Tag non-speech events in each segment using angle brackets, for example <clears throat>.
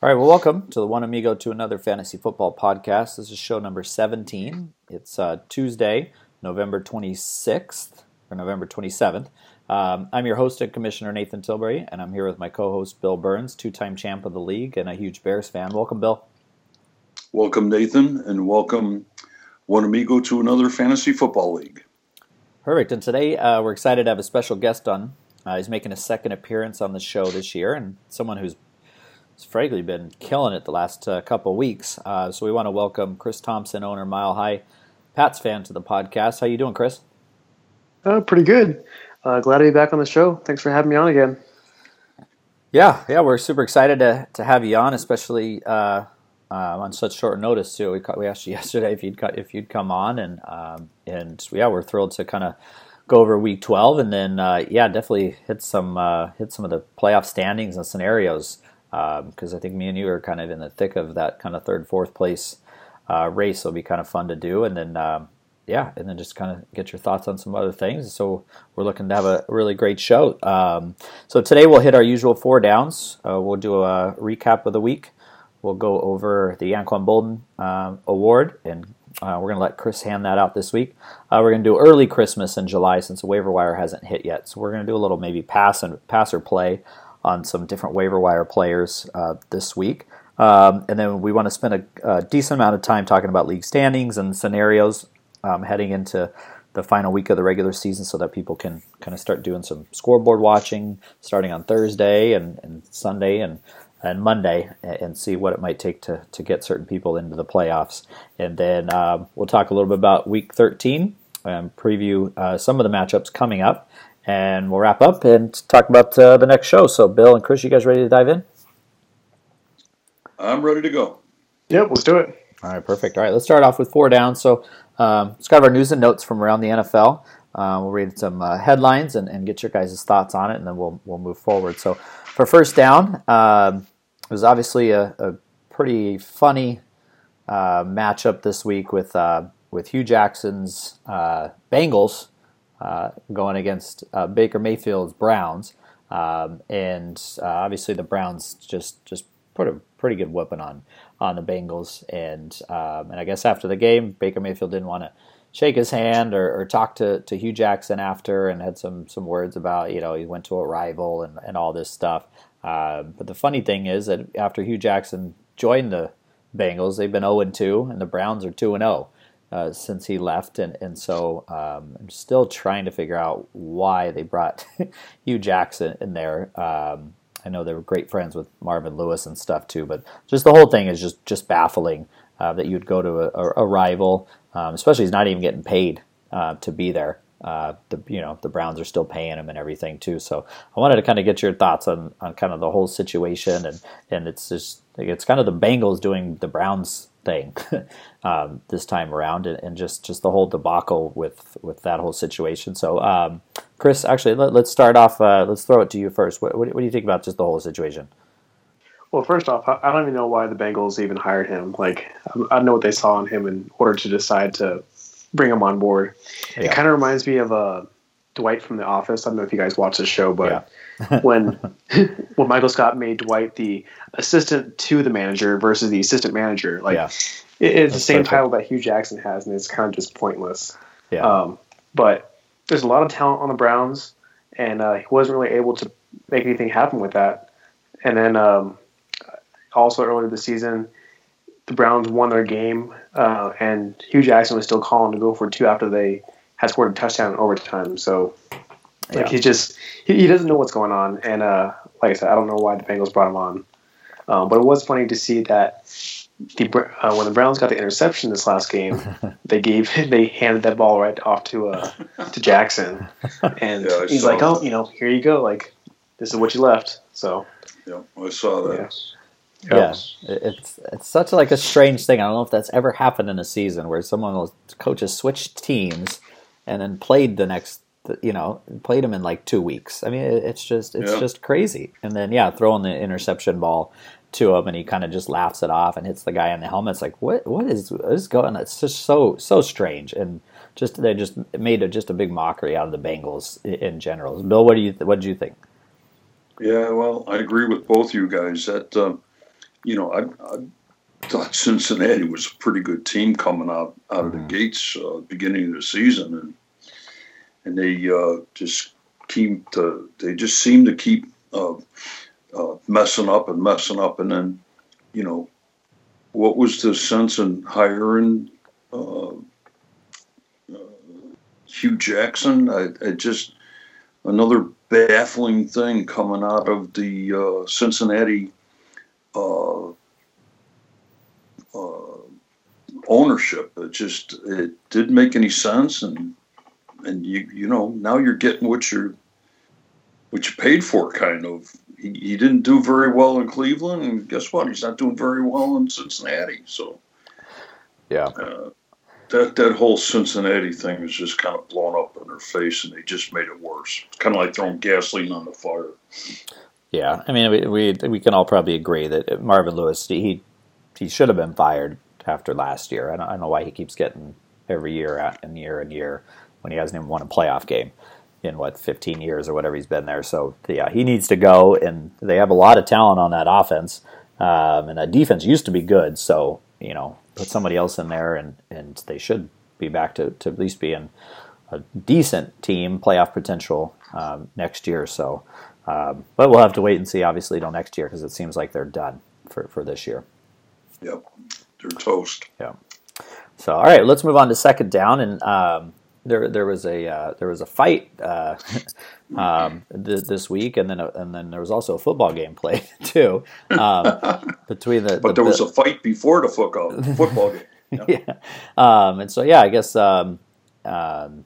All right, well, welcome to the One Amigo to Another Fantasy Football Podcast. This is show number 17. It's uh, Tuesday, November 26th, or November 27th. Um, I'm your host and Commissioner Nathan Tilbury, and I'm here with my co host Bill Burns, two time champ of the league and a huge Bears fan. Welcome, Bill. Welcome, Nathan, and welcome, One Amigo, to another Fantasy Football League. Perfect. And today uh, we're excited to have a special guest on. Uh, he's making a second appearance on the show this year, and someone who's frankly been killing it the last uh, couple weeks. Uh, so we want to welcome Chris Thompson, owner Mile High Pats fan, to the podcast. How you doing, Chris? Uh, pretty good. Uh, glad to be back on the show. Thanks for having me on again. Yeah, yeah, we're super excited to, to have you on, especially uh, uh, on such short notice too. We, we asked you <laughs> yesterday if you'd if you'd come on, and um, and yeah, we're thrilled to kind of go over week 12 and then uh, yeah definitely hit some uh, hit some of the playoff standings and scenarios because um, I think me and you are kind of in the thick of that kind of third, fourth place uh, race. It'll be kind of fun to do, and then um, yeah, and then just kind of get your thoughts on some other things. So we're looking to have a really great show. Um, so today we'll hit our usual four downs. Uh, we'll do a recap of the week. We'll go over the Anquan Boldin um, Award, and uh, we're going to let Chris hand that out this week. Uh, we're going to do early Christmas in July since the waiver wire hasn't hit yet. So we're going to do a little maybe pass and pass or play on some different waiver wire players uh, this week. Um, and then we want to spend a, a, decent amount of time talking about league standings and scenarios um, heading into the final week of the regular season so that people can kind of start doing some scoreboard watching starting on Thursday and, and Sunday and, and Monday and see what it might take to, to get certain people into the playoffs. And then uh, we'll talk a little bit about week 13 and preview uh, some of the matchups coming up and we'll wrap up and talk about uh, the next show. So, Bill and Chris, you guys ready to dive in? I'm ready to go. Yep, let's do it. All right, perfect. All right, let's start off with four down. So, um, it's kind of our news and notes from around the NFL. Uh, we'll read some uh, headlines and, and, get your guys' thoughts on it, and then we'll we'll move forward. So, for first down, um, it was obviously a, a pretty funny uh, matchup this week with uh, with Hue Jackson's uh, Bengals uh, going against uh, Baker Mayfield's Browns, um, and uh, obviously the Browns just just put a pretty good whooping on on the Bengals, and um, and I guess after the game, Baker Mayfield didn't want to shake his hand or, or, talk to, to Hue Jackson after, and had some some words about you know he went to a rival and and all this stuff. Uh, but the funny thing is that after Hue Jackson joined the Bengals, they've been 0 2, and the Browns are 2 0 uh, since he left, and and so um, I'm still trying to figure out why they brought <laughs> Hue Jackson in there. Um, I know they were great friends with Marvin Lewis and stuff too, but just the whole thing is just just baffling uh, that you'd go to a, a rival, um, especially he's not even getting paid uh, to be there. Uh, the you know the Browns are still paying him and everything too. So I wanted to kind of get your thoughts on, on kind of the whole situation and and it's just it's kind of the Bengals doing the Browns thing <laughs> um, this time around, and, and, just just the whole debacle with with that whole situation. So, um, Chris, actually, let, us start off. Uh, let's throw it to you first. What, what, what, do you think about just the whole situation? Well, first off, I don't even know why the Bengals even hired him. Like, I don't know what they saw in him in order to decide to bring him on board. Yeah. It kind of reminds me of uh, Dwight from The Office. I don't know if you guys watch the show, but. Yeah <laughs> when <laughs> when Michael Scott made Dwight the assistant to the manager versus the assistant manager. Like yeah. it, it's That's the same perfect. title that Hue Jackson has, and it's kind of just pointless. Yeah. Um, but there's a lot of talent on the Browns, and uh, he wasn't really able to make anything happen with that. And then um, also earlier this season, the Browns won their game, uh, and Hue Jackson was still calling to go for two after they had scored a touchdown in overtime. So like yeah. he just he, he, doesn't know what's going on, and uh, like I said, I don't know why the Bengals brought him on. Um, but it was funny to see that the uh, when the Browns got the interception this last game, <laughs> they gave they handed that ball right off to uh, to Jackson, <laughs> and yeah, he's like, "Oh, you know, here you go. Like this is what you left." So yeah, I saw that. Yeah. Yeah. yeah. it's it's such like a strange thing. I don't know if that's ever happened in a season where someone will coaches switched teams and then played the next you know, played him in like two weeks. I mean, it's just it's yeah. just crazy. And then yeah, throwing the interception ball to him, and he kind of just laughs it off and hits the guy in the helmet. It's like what what is what is going? It's just so so strange, and just they just made a, just a big mockery out of the Bengals in, in general. Bill, what do you what do you think? Yeah, well, I agree with both you guys. That uh, you know, I, I, thought Cincinnati was a pretty good team coming out out of the mm-hmm. gates uh, beginning of the season, and and they uh, just keep to they just seem to keep uh, uh, messing up and messing up, and then you know what was the sense in hiring uh, uh, Hue Jackson? I, I, just another baffling thing coming out of the uh, Cincinnati ownership. It just it didn't make any sense, and and you you know now you're getting what you're what you paid for, kind of he, he didn't do very well in Cleveland, and guess what? He's not doing very well in Cincinnati. So, yeah, uh, that that whole Cincinnati thing was just kind of blown up in their face, and they just made it worse. It's kind of like throwing gasoline on the fire. Yeah, I mean, we we, we can all probably agree that Marvin Lewis he he should have been fired after last year. I don't, I don't know why he keeps getting every year and year and year when he hasn't even won a playoff game in what 15 years or whatever he's been there. So yeah, he needs to go, and they have a lot of talent on that offense, um, and that defense used to be good. So you know, put somebody else in there, and and they should be back to to at least being a decent team, playoff potential um, next year. So, um, but we'll have to wait and see. Obviously, till next year because it seems like they're done for for this year. Yep, they're toast. Yeah. So all right, let's move on to second down and. Um, there there was a uh, there was a fight uh, <laughs> um, th- this week, and then a, and then there was also a football game played <laughs> too um, <laughs> between the. But the, there was a fight before the football football game. Yeah, yeah. Um, and so yeah, I guess um, um,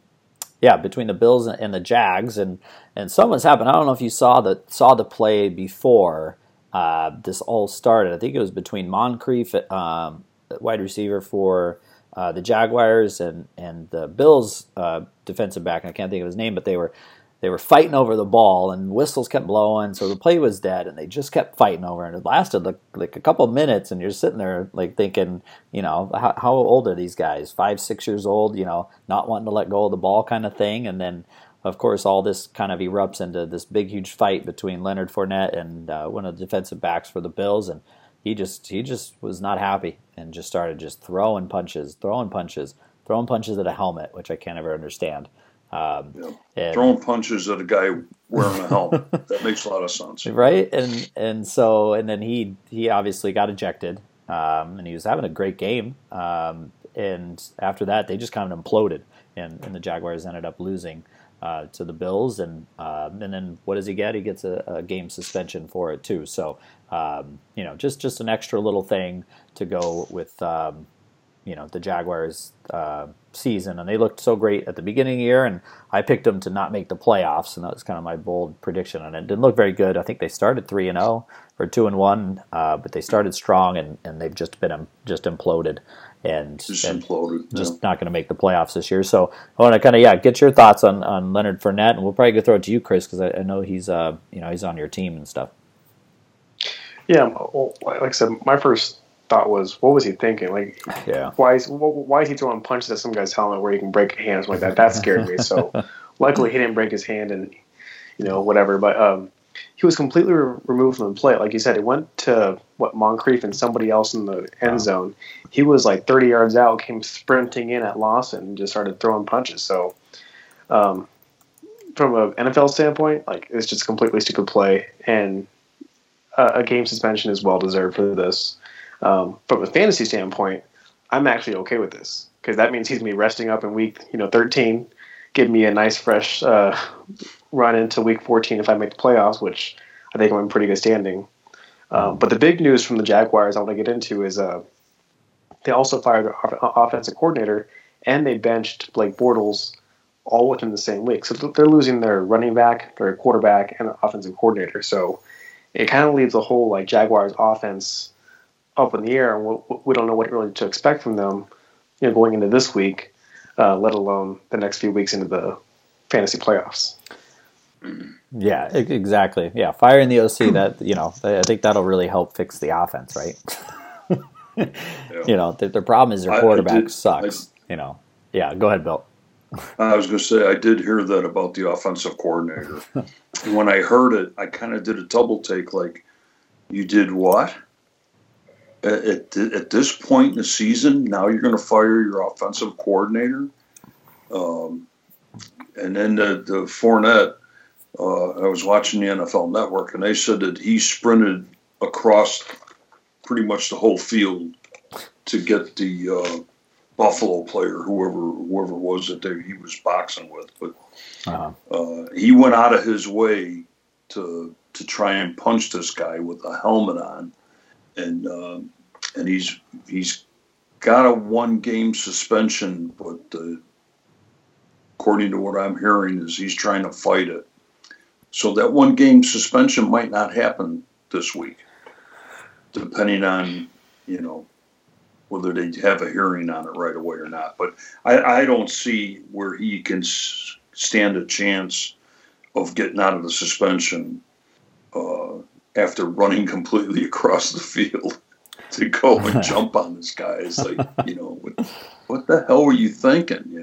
yeah between the Bills and the Jags, and and something's happened. I don't know if you saw the saw the play before uh, this all started. I think it was between Moncrief, um, wide receiver for uh, the Jaguars and and the Bills uh, defensive back. I can't think of his name, but they were they were fighting over the ball, and whistles kept blowing, so the play was dead, and they just kept fighting over, and it lasted like, like a couple minutes, and you're sitting there like thinking, you know, how, how old are these guys? Five, six years old, you know, not wanting to let go of the ball, kind of thing, and then. Of course, all this kind of erupts into this big, huge fight between Leonard Fournette and uh, one of the defensive backs for the Bills, and he just he just was not happy and just started just throwing punches, throwing punches, throwing punches at a helmet, which I can't ever understand. Um, yeah. and, throwing punches at a guy wearing a helmet <laughs> that makes a lot of sense, right? And and so and then he he obviously got ejected, um, and he was having a great game. Um, and after that, they just kind of imploded, and, and the Jaguars ended up losing. Uh, to the Bills, and um, and then what does he get? He gets a, a game suspension for it too. So um, you know, just just an extra little thing to go with um, you know the Jaguars uh, season, and they looked so great at the beginning of the year, and I picked them to not make the playoffs, and that was kind of my bold prediction, and it didn't look very good. I think they started three and zero oh or two and one, uh, but they started strong, and, and they've just been um, just imploded. And just and imploded, just yeah. not going to make the playoffs this year. So I want to kind of yeah get your thoughts on, on Leonard Fournette, and we'll probably go throw it to you, Chris, because I, I, know he's uh you know he's on your team and stuff. Yeah, well, like I said, my first thought was, what was he thinking? Like, <laughs> yeah, why is why is he throwing punches at some guy's helmet where he can break a hand or something like that? That scared me. So, <laughs> luckily, he didn't break his hand and you know whatever. But um, he was completely re- removed from the play. Like you said, it went to what Moncrief and somebody else in the end zone. He was like 30 yards out, came sprinting in at Lawson and just started throwing punches. So, um, from an NFL standpoint, like it's just completely stupid play, and a game suspension is well deserved for this. Um, from a fantasy standpoint, I'm actually okay with this because that means he's gonna be resting up in week you know 13, give me a nice fresh uh, run into week 14 if I make the playoffs, which I think I'm in pretty good standing. Um, but the big news from the Jaguars I want to get into is uh, they also fired their offensive coordinator and they benched Blake Bortles all within the same week. So they're losing their running back, their quarterback, and their offensive coordinator. So it kind of leaves the whole like Jaguars offense up in the air, and we, we don't know what really to expect from them, you know, going into this week, uh, let alone the next few weeks into the fantasy playoffs. Yeah, exactly. Yeah, firing the OC <clears throat> that you know, I think that'll really help fix the offense, right? <laughs> yeah. You know, the, the, problem is their quarterback I, I did, sucks. I, you know, yeah. Go ahead, Bill. I was going to say I did hear that about the offensive coordinator. <laughs> when I heard it, I kind of did a double take. Like, you did what? at, at this point in the season, now you're going to fire your offensive coordinator. Um, and then the, the Fournette, I was watching the NFL Network, and they said that he sprinted across pretty much the whole field to get the uh, Buffalo player, whoever whoever was that they, he was boxing with. But uh-huh. uh, he went out of his way to to try and punch this guy with a helmet on, and uh, and he's he's got a one game suspension, but uh, according to what I'm hearing, is he's trying to fight it. So that one game suspension might not happen this week, depending on you know whether they have a hearing on it right away or not. But I, I don't see where he can stand a chance of getting out of the suspension uh, after running <laughs> completely across the field to go and <laughs> jump on this guy. It's like, you know, what, what, the hell were you thinking, you?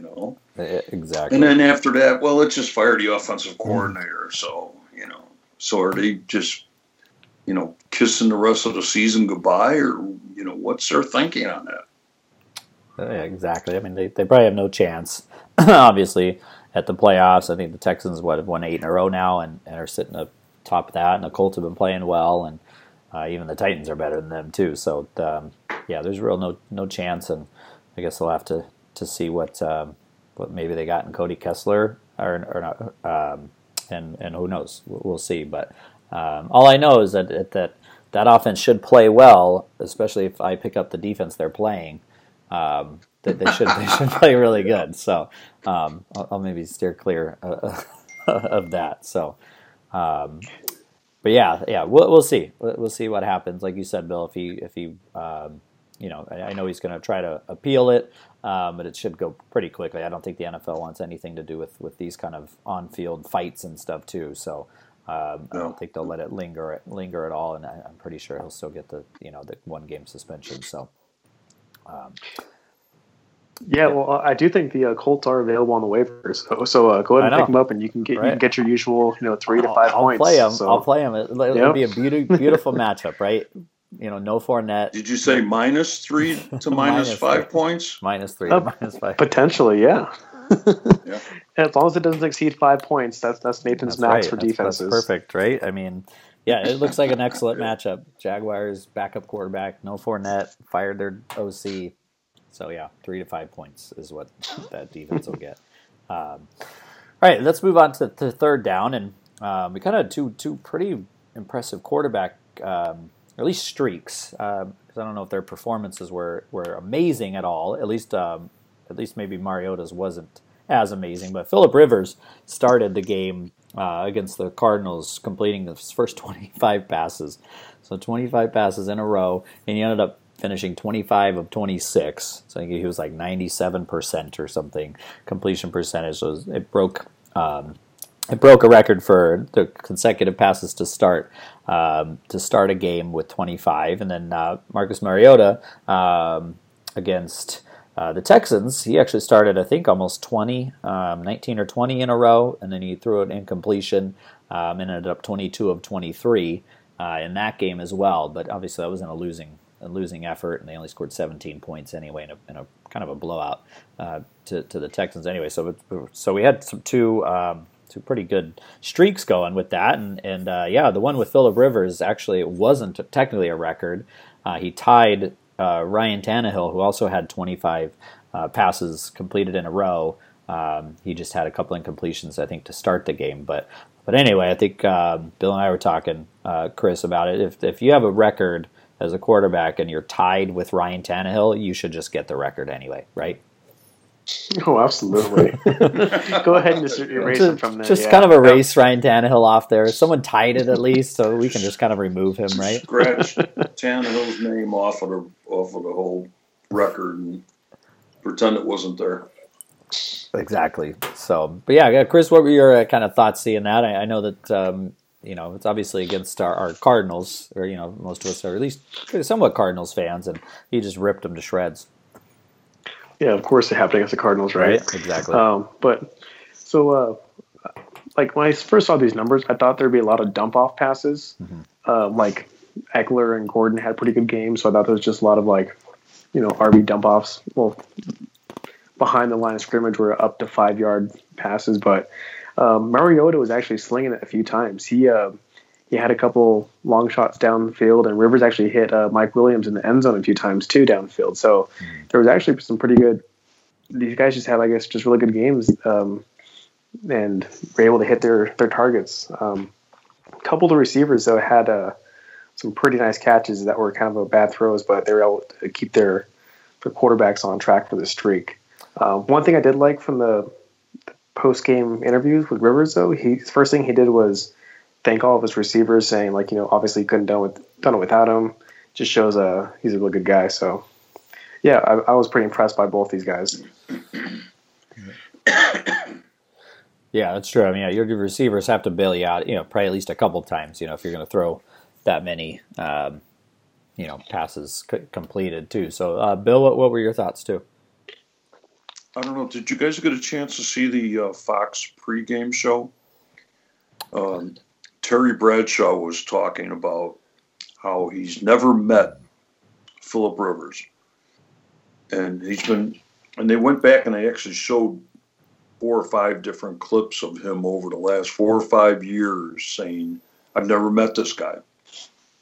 Exactly. And then after that, well, let's just fire the offensive coordinator. So, you know, so are they just, you know, kissing the rest of the season goodbye or, you know, what's their thinking on that? Yeah, exactly. I mean, they, they probably have no chance, <clears throat> obviously, at the playoffs. I think the Texans, what, have won eight in a row now and, and are sitting up top of that, and the Colts have been playing well, and uh, even the Titans are better than them too. So um, yeah, there's real no no chance, and I guess they'll have to to see what um, what maybe they got in Cody Kessler or or not, um, and and who knows, we'll, see. But um, all I know is that that that offense should play well, especially if I pick up the defense they're playing. Um, that they should they should play really <laughs> good. So um, I'll, I'll, maybe steer clear uh, <laughs> of that. So um, but yeah, yeah, we'll, we'll see. We'll see what happens. Like you said, Bill, if he if he um, you know, I, know he's going to try to appeal it, um, but it should go pretty quickly. I don't think the NFL wants anything to do with with these kind of on field fights and stuff too. So. Um, no. I don't think they'll let it linger linger at all, and I, am pretty sure he'll still get the you know the one game suspension. So, um, yeah, well, I do think the uh, Colts are available on the waivers, so, so uh, go ahead and pick them up, and you can get right. you can get your usual, you know, 3 to 5 I'll, points. I'll play them. So. I'll play them. It'll, it'll yep. be a beauty, beautiful <laughs> matchup, right? You know, no Fournette. Did you say minus three <laughs> to minus, minus five three. points? Minus three uh, minus five. Potentially, yeah. yeah. <laughs> As long as it doesn't exceed five points, that's that's Nathan's that's max right. for that's, defenses. That's perfect, right? I mean, yeah, it looks like an excellent matchup. Jaguars backup quarterback, no Fournette, fired their OC so yeah, three to five points is what that defense will get. <laughs> Um, all right, let's move on to, to third down, and um, we kind of had two two pretty impressive quarterback, um, or at least streaks. Because um, I don't know if their performances were, were amazing at all. At least um, at least maybe Mariota's wasn't as amazing. But Philip Rivers started the game uh, against the Cardinals, completing his first <laughs> 25 passes. So 25 passes in a row, and he ended up finishing 25 of 26. So he was like 97% or something completion percentage. So it broke. Um, it broke a record for the consecutive passes to start um, to start a game with 25, and then uh, Marcus Mariota um, against uh, the Texans, he actually started I think almost 20, um, 19 or 20 in a row, and then he threw an incompletion um, and ended up 22 of 23 uh, in that game as well. But obviously that was in a losing a losing effort, and they only scored 17 points anyway in a, in a kind of a blowout uh, to, to the Texans anyway. So so we had some two um, two pretty good streaks going with that, and and uh, yeah, the one with Philip Rivers actually wasn't technically a record. Uh, he tied uh, Ryan Tannehill, who also had 25 uh, passes completed in a row. Um, he just had a couple incompletions, I think, to start the game, but. But anyway, I think uh, Bill and I were talking, Chris, about it. If, if you have a record as a quarterback and you're tied with Ryan Tannehill, you should just get the record anyway, right? <laughs> Oh, absolutely. <laughs> Go ahead and just erase just, him from there. Just yeah. kind of erase Ryan Tannehill off there. <laughs> Someone tied it at least, so we can just kind of remove him, right? Scratch Tannehill's name off of the off of the whole record and pretend it wasn't there. Exactly. So, but yeah, Chris, what were your uh, kind of thoughts seeing that? I, I know that um, you know, it's obviously against our, our, Cardinals, or you know, most of us are at least somewhat Cardinals fans, and he just ripped them to shreds. Yeah, of course it happened against the Cardinals, right? right exactly. Um, but so, uh, like when I first saw these numbers, I thought there'd be a lot of dump off passes, mm-hmm. uh, like Ekeler and Gordon had pretty good games, so I thought there was just a lot of like, you know, RB dump offs. Well, behind the line of scrimmage were up to five yard passes, but um, Mariota was actually slinging it a few times. He uh, he had a couple long shots downfield, and Rivers actually hit uh, Mike Williams in the end zone a few times too downfield. So mm. there was actually some pretty good. These guys just had, I guess, just really good games, um, and were able to hit their their targets. Um, a couple of the receivers though had uh, some pretty nice catches that were kind of a bad throws, but they were able to keep their their quarterbacks on track for the streak. Uh, one thing I did like from the, the post game interviews with Rivers though, he first thing he did was thank all of his receivers, saying like you know obviously couldn't done with done it without him. Just shows uh he's a really good guy. So yeah, I, I was pretty impressed by both these guys. <coughs> Yeah, that's true. I mean, yeah, your receivers have to bail you out, you know, probably at least a couple times, you know, if you're going to throw that many, um, you know, passes c- completed too. So, uh, Bill, what, what were your thoughts too? I don't know. Did you guys get a chance to see the uh, Fox pregame show? Um, Terry Bradshaw was talking about how he's never met Philip Rivers, and he's been, and they went back and they actually showed four or five different clips of him over the last four or five years saying, I've never met this guy.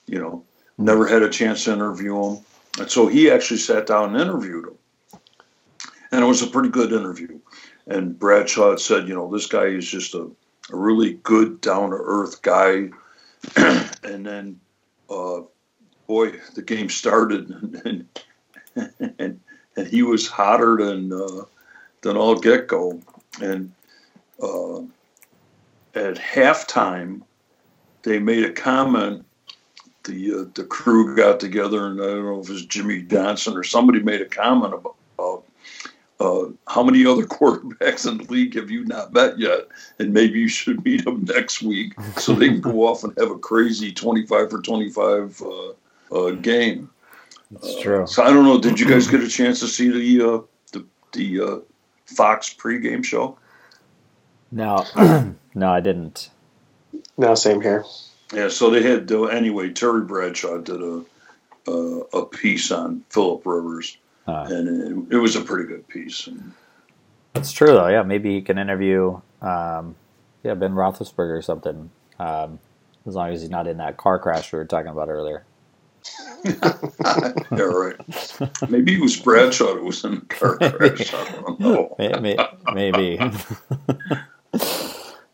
You know, never had a chance to interview him. And so he actually sat down and interviewed him. And it was a pretty good interview. And Bradshaw said, you know, this guy is just a, a really good, down to earth guy. <clears throat> and then, uh, boy, the game started <laughs> and, and, and, and he was hotter than, uh, than all get go. And uh, at halftime, they made a comment. The uh, the crew got together, and I don't know if it was Jimmy Johnson or somebody made a comment about. Uh, how many other <laughs> quarterbacks in the league have you not met yet? And maybe you should meet them next week so they can go <laughs> off and have a crazy 25 for 25 uh, uh, game. That's true. so I don't know. Did you guys get a chance to see the uh, the the Fox pregame show? No, <clears throat> no, I didn't. No, same here. Yeah, so they had uh, anyway. Terry Bradshaw did a a, a piece on Philip Rivers, uh, and it, it, was a pretty good piece. And, that's true, though. Yeah, maybe he can interview, um, yeah, Ben Roethlisberger or something. Um, as long as he's not in that car crash we were talking about earlier. <laughs> yeah, right. Maybe it was Bradshaw who was in the car crash. I don't know. <laughs> Maybe. <laughs>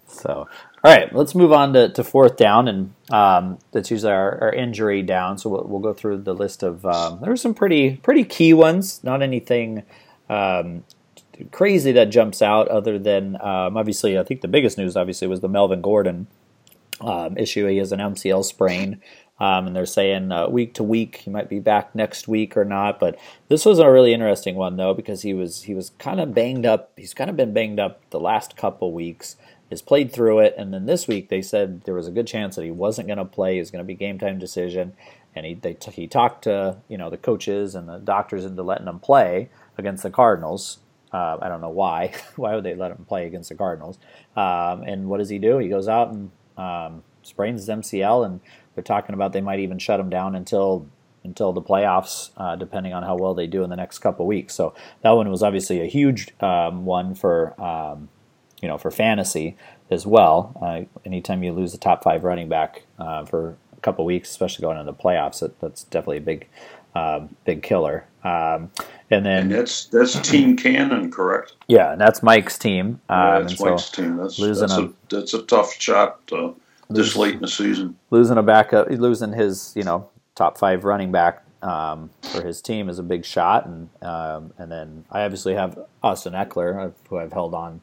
so, all right, let's move on to, to fourth down, and um, that's usually our, our, injury down. So we'll, we'll, go through the list of. Um, there are some pretty pretty key ones. Not anything um, crazy that jumps out, other than um, obviously, I think the biggest news obviously was the Melvin Gordon um, issue. He has an MCL sprain. Um, and they're saying uh, week to week he might be back next week or not. But this was a really interesting one though because he was he was kind of banged up. He's kind of been banged up the last couple weeks. Has played through it, and then this week they said there was a good chance that he wasn't going to play. He was going to be game time decision, and he they, he talked to you know the coaches and the doctors into letting him play against the Cardinals. Uh, I don't know why. <laughs> why would they let him play against the Cardinals? Um, and what does he do? He goes out and um, sprains his MCL and they're talking about they might even shut him down until until the playoffs, uh, depending on how well they do in the next couple weeks. So that one was obviously a huge um, one for um, you know for fantasy as well. Uh, anytime you lose the top five running back uh, for a couple weeks, especially going into the playoffs, that, that's definitely a big um, big killer. Um, and then and that's that's Team Cannon, correct? Yeah, and that's Mike's team. yeah, that's Mike's so team. That's losing that's a, a, that's a tough shot. To, this late in the season. Losing a backup, losing his you know top five running back um, for his team is a big shot, and um, and then I obviously have Austin Ekeler, who I've held on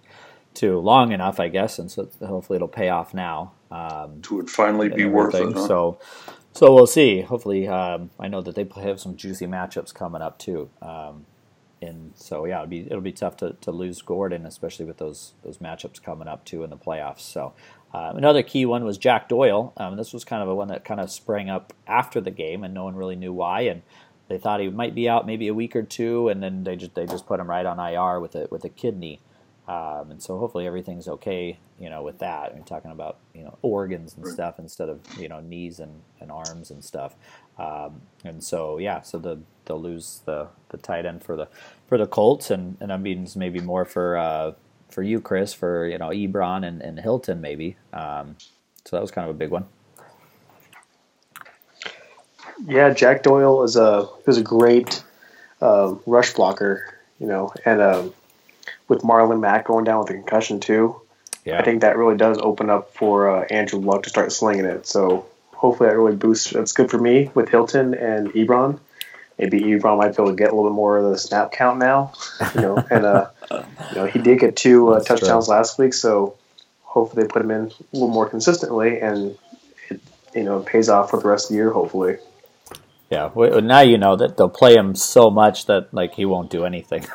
to long enough, I guess, and so hopefully it'll pay off now. Um, to it finally be worth it. Huh? So. So we'll see. Hopefully, um, I know that they have some juicy matchups coming up too. Um, and so yeah, it'll be it'll be tough to, to lose Gordon, especially with those those matchups coming up too in the playoffs. So um, another key one was Jack Doyle. Um, this was kind of a one that kind of sprang up after the game, and no one really knew why. And they thought he might be out maybe a week or two, and then they just they just put him right on IR with a with a kidney Um, and so hopefully everything's okay, you know, with that. I'm talking about you know organs and stuff instead of you know knees and, and arms and stuff. Um, and so yeah, so the, they'll lose the, the tight end for the for the Colts, and and that means maybe more for uh, for you, Chris, for you know Ebron and, and Hilton maybe. Um, so that was kind of a big one. Yeah, Jack Doyle is a is a great uh, rush blocker, you know, and um, with Marlon Mack going down with a concussion too, yeah. I think that really does open up for uh, Andrew Luck to start slinging it. So hopefully that really boosts. That's good for me with Hilton and Ebron. Maybe Ebron might be able to get a little bit more of the snap count now, you know. <laughs> and uh, you know he did get two uh, touchdowns true. last week, so hopefully they put him in a little more consistently, and it you know pays off for the rest of the year. Hopefully. Yeah. Well, now you know that they'll play him so much that like he won't do anything.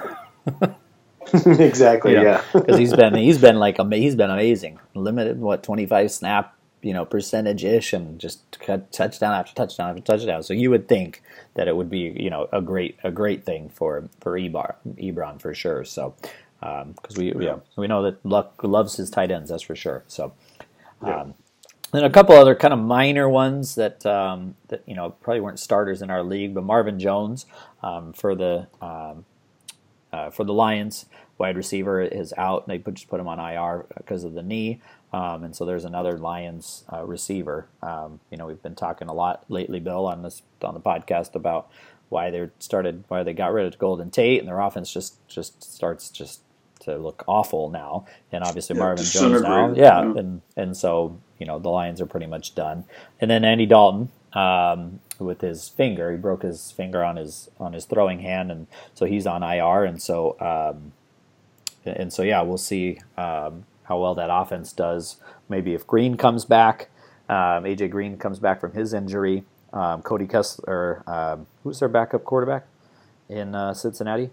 <laughs> <laughs> exactly. You know, yeah. Because <laughs> he's been he's been like he's been amazing. Limited what twenty five snap you know percentage ish and just touchdown after touchdown after touchdown. So you would think that it would be you know a great a great thing for for Ebar, Ebron for sure. So because um, we yeah we know that Luck loves his tight ends that's for sure. So. Um, then a couple other kind of minor ones that um, that you know probably weren't starters in our league, but Marvin Jones um, for the um, uh, for the Lions wide receiver is out. They put, just put him on IR because of the knee, um, and so there's another Lions uh, receiver. Um, you know we've been talking a lot lately, Bill, on this on the podcast about why they started why they got rid of Golden Tate and their offense just just starts just to look awful now. And obviously yeah, Marvin Jones now, yeah, yeah, and and so you know the Lions are pretty much done. And then Andy Dalton um, with his finger, he broke his finger on his on his throwing hand, and so he's on IR. And so um, and so yeah, we'll see um, how well that offense does. Maybe if Green comes back, um, AJ Green comes back from his injury. Um, Cody Kessler, um, who's their backup quarterback in uh, Cincinnati?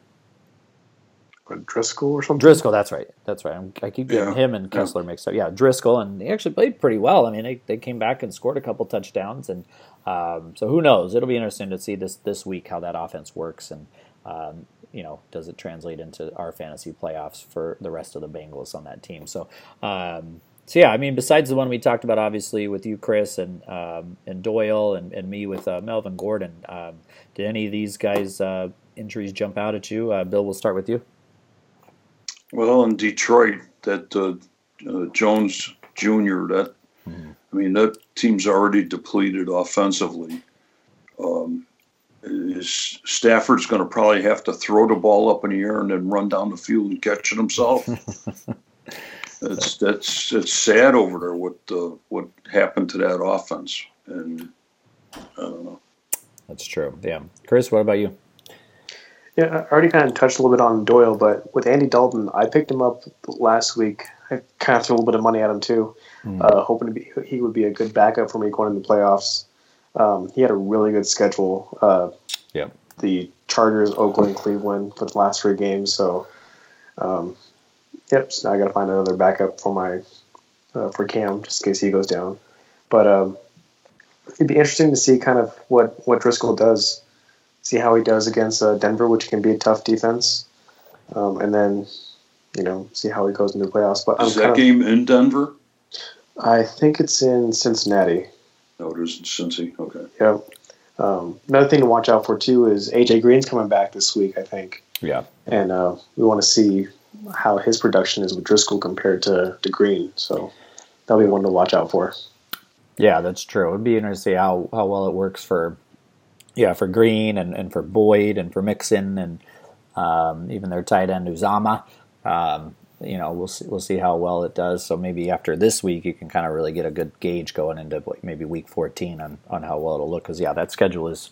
Driskel or something. Driskel, that's right. That's right. I'm, i keep getting yeah. him and Kessler yeah. mixed up. Yeah, Driskel, and he actually played pretty well. I mean, they, they came back and scored a couple touchdowns, and um, so who knows? It'll be interesting to see this this week how that offense works, and um, you know, does it translate into our fantasy playoffs for the rest of the Bengals on that team? So. Um, so yeah, I mean, besides the one we talked about, obviously with you, Chris, and um, and Doyle, and, and me with uh, Melvin Gordon, um, did any of these guys' uh, injuries jump out at you? Uh, Bill, we'll start with you. Well, in Detroit, that uh, uh, Jones Jr. That mm. I mean, that team's already depleted offensively. Um, is Stafford's going to probably have to throw the ball up in the air and then run down the field and catch it himself. <laughs> that's that's it's sad over there what uh, what happened to that offense, and I don't know. That's true. Yeah, Chris, what about you? Yeah, I already kind of touched a little bit on Doyle, but with Andy Dalton, I picked him up last week. I kind of threw a little bit of money at him too, mm. uh, hoping to be he would be a good backup for me going into the playoffs. Um, he had a really good schedule. Uh, yeah, the Chargers, Oakland, Cleveland for the last three games. So, um, yep. So now I got to find another backup for my uh, for Cam just in case he goes down. But um, it'd be interesting to see kind of what what Driskel does see how he does against uh, Denver, which can be a tough defense, um, and then you know see how he goes into the playoffs. But is I'm that game in Denver? I think it's in Cincinnati. Oh, it is in Cincy. Okay. Yep. Um, another thing to watch out for too is AJ Green's coming back this week. I think. Yeah. And uh, we want to see how his production is with Driskel compared to, to Green. So that'll be one to watch out for. Yeah, that's true. It'd be interesting to see how, how well it works for yeah, for Green and, and for Boyd and for Mixon and um, even their tight end Uzomah. Um, you know, we'll see, we'll see how well it does. So maybe after this week, you can kind of really get a good gauge going into maybe week 14 on, on how well it'll look. Because yeah, that schedule is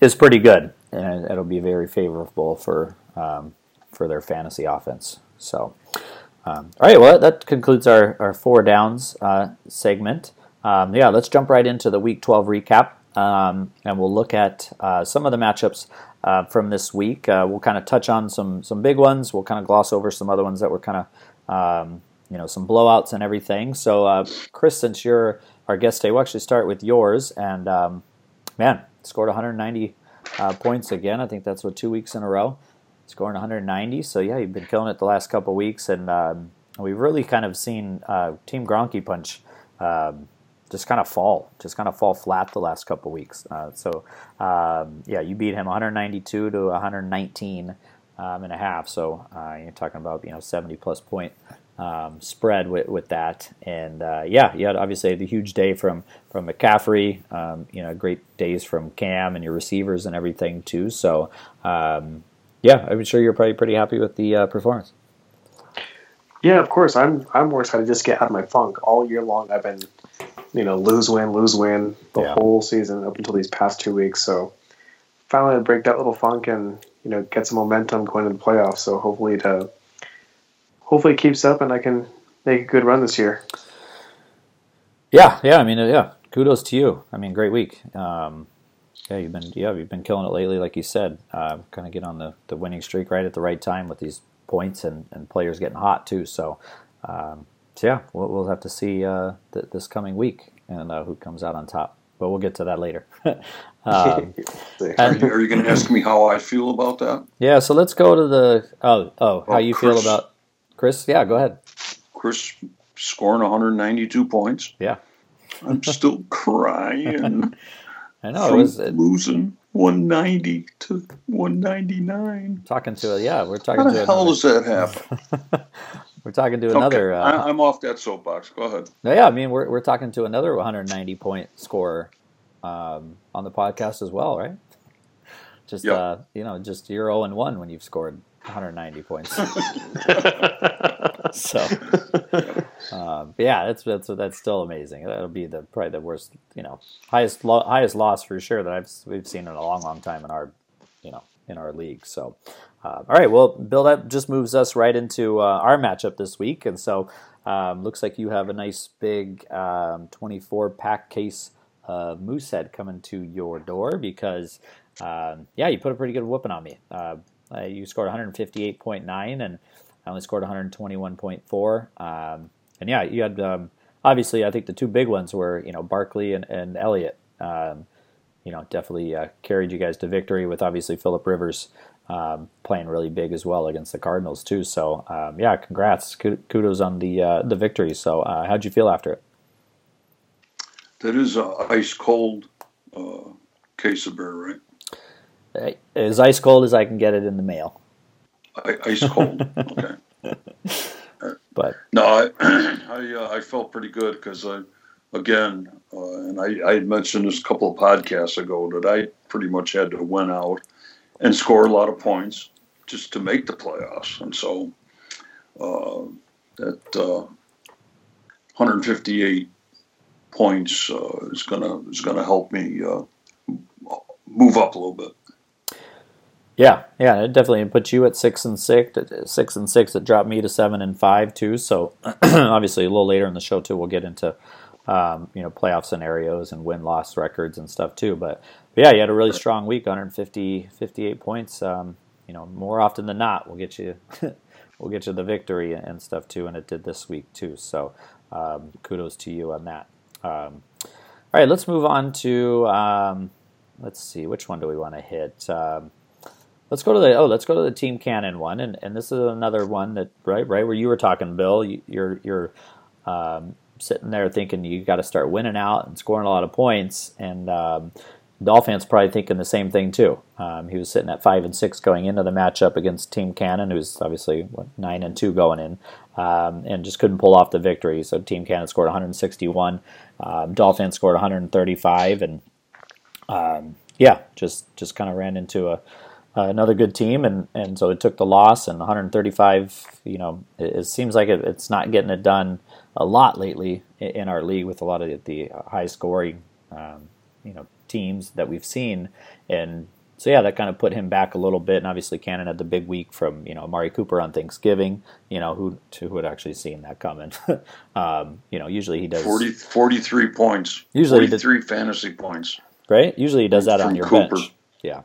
is pretty good, and it'll be very favorable for um, for their fantasy offense. So, um, all right, well that concludes our our four downs uh, segment. Um, yeah, let's jump right into the week 12 recap. Um, and we'll look at uh, some of the matchups uh, from this week. Uh, we'll kind of touch on some some big ones. We'll kind of gloss over some other ones that were kind of um, you know some blowouts and everything. So, uh, Chris, since you're our guest today, we'll actually start with yours. And um, man, scored 190 uh, points again. I think that's what two weeks in a row. scoring 190. So yeah, you've been killing it the last couple weeks, and um, we've really kind of seen uh, Team Gronky Punch um, just kind of fall, just kind of fall flat the last couple weeks. Uh, so um, yeah, you beat him 192 to 119 um, and a half. So uh, you're talking about you know 70 plus point um, spread with, with that. And uh, yeah, you had obviously the huge day from from McCaffrey. Um, you know, great days from Cam and your receivers and everything too. So um, yeah, I'm sure you're probably pretty happy with the uh, performance. Yeah, of course. I'm I'm more excited to just get out of my funk. All year long, I've been, you know, lose win, lose win the yeah. whole season up until these past two weeks. So finally, break that little funk and you know get some momentum going into the playoffs. So hopefully to hopefully it keeps up and I can make a good run this year. Yeah, yeah. I mean, yeah. Kudos to you. I mean, great week. Um, yeah, you've been yeah you've been killing it lately, like you said. Uh, kind of get on the, the winning streak right at the right time with these points and, and players getting hot too. So, um, so yeah, we'll, we'll have to see uh, th- this coming week and uh, who comes out on top. But we'll get to that later. <laughs> um, <laughs> are you, you going to ask me how I feel about that? Yeah. So let's go to the oh oh how oh, you Chris, feel about Chris. Yeah, go ahead. Chris scoring 192 points. Yeah. I'm still <laughs> crying. I know it was it, losing 190 to 199. Talking to a yeah, we're talking How to the hell does that happen? <laughs> we're talking to another. Okay. Uh, I, am off that soapbox. Go ahead. No, yeah, I mean we're we're talking to another 190 point scorer um, on the podcast as well, right? Just yep. uh, you know, just you're 0 and 1 when you've scored 190 points. <laughs> <laughs> so, um, yeah, that's that's that's still amazing. That'll be the probably the worst, you know, highest lo- highest loss for sure that I've we've seen in a long, long time in our, you know, in our league. So, uh, all right, well, Bill, that just moves us right into uh, our matchup this week, and so um, looks like you have a nice big um, 24 pack case of Moosehead coming to your door because, um, yeah, you put a pretty good whooping on me. Uh, uh, you scored 158.9, and I only scored 121.4. Um, and yeah, you had um, obviously I think the two big ones were you know Barkley and, and Elliott. Um, you know, definitely uh, carried you guys to victory with obviously Philip Rivers um, playing really big as well against the Cardinals too. So um, yeah, congrats, kudos on the uh, the victory. So uh, how'd you feel after it? That is a ice cold uh, case of beer, right? as ice cold as I can get it in the mail. Ice cold. okay. <laughs> But no, I <clears throat> I, uh, I felt pretty good because I again, uh, and I, I had mentioned this a couple of podcasts ago that I pretty much had to win out and score a lot of points just to make the playoffs, and so uh, that uh, 158 points uh, is gonna is gonna help me uh, move up a little bit. Yeah, yeah, it definitely put you at six and six. Six and six. It dropped me to seven and five too. So <clears throat> obviously, a little later in the show too, we'll get into um, you know playoff scenarios and win loss records and stuff too. But, but, yeah, you had a really strong week, 150, 58 points. Um, you know, more often than not, we'll get you <laughs> we'll get you the victory and stuff too, and it did this week too. So um, kudos to you on that. Um, all right, let's move on to um, let's see which one do we want to hit. Let's go to the oh, let's go to the Team Cannon one, and, and this is another one that right right where you were talking, Bill. You, are you're um, sitting there thinking you got to start winning out and scoring a lot of points, and um, Dolphins probably thinking the same thing too. Um, he was sitting at five and six going into the matchup against Team Cannon, who's obviously what, nine and two going in, um, and just couldn't pull off the victory. So Team Cannon scored 161, um, Dolphins scored 135, and um, yeah, just just kind of ran into a uh, another good team, and, and so it took the loss and 135. You know, it, it seems like it, it's not getting it done a lot lately in, in our league with a lot of the high scoring, um, you know, teams that we've seen, and so yeah, that kind of put him back a little bit. And obviously, Cannon had the big week from you know Amari Cooper on Thanksgiving. You know who who had actually seen that coming. <laughs> um, you know, usually he does 40, 43 points. Usually, 43 fantasy points. Right. Usually he does that from on your Cooper. bench. Yeah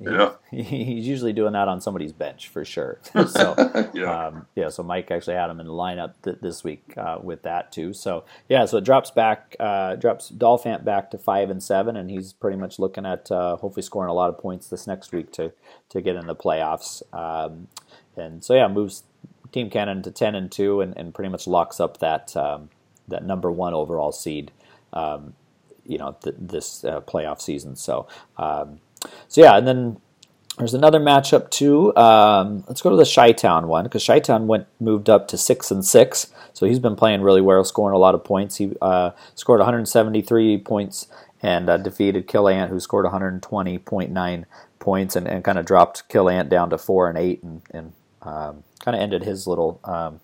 yeah. <laughs> he's usually doing that on somebody's bench for sure. <laughs> so yeah. Um, yeah, so Mike actually had him in the lineup th- this week uh, with that too. So yeah, so it drops back, uh, drops Dolphant back to five and seven, and he's pretty much looking at uh, hopefully scoring a lot of points this next week to to get in the playoffs. Um, and so yeah, moves Team Cannon to ten and two, and, and pretty much locks up that um, that number one overall seed. Um, you know th- this uh, playoff season. So um, so yeah, and then there's another matchup too. Um, let's go to the Chi-Town one because Chi-Town went moved up to six and six, so he's been playing really well, scoring a lot of points. He uh, scored 173 points and uh, defeated Killant, who scored 120.9 points, and, and kind of dropped Killant down to four and eight, and, and um, kind of ended his little um,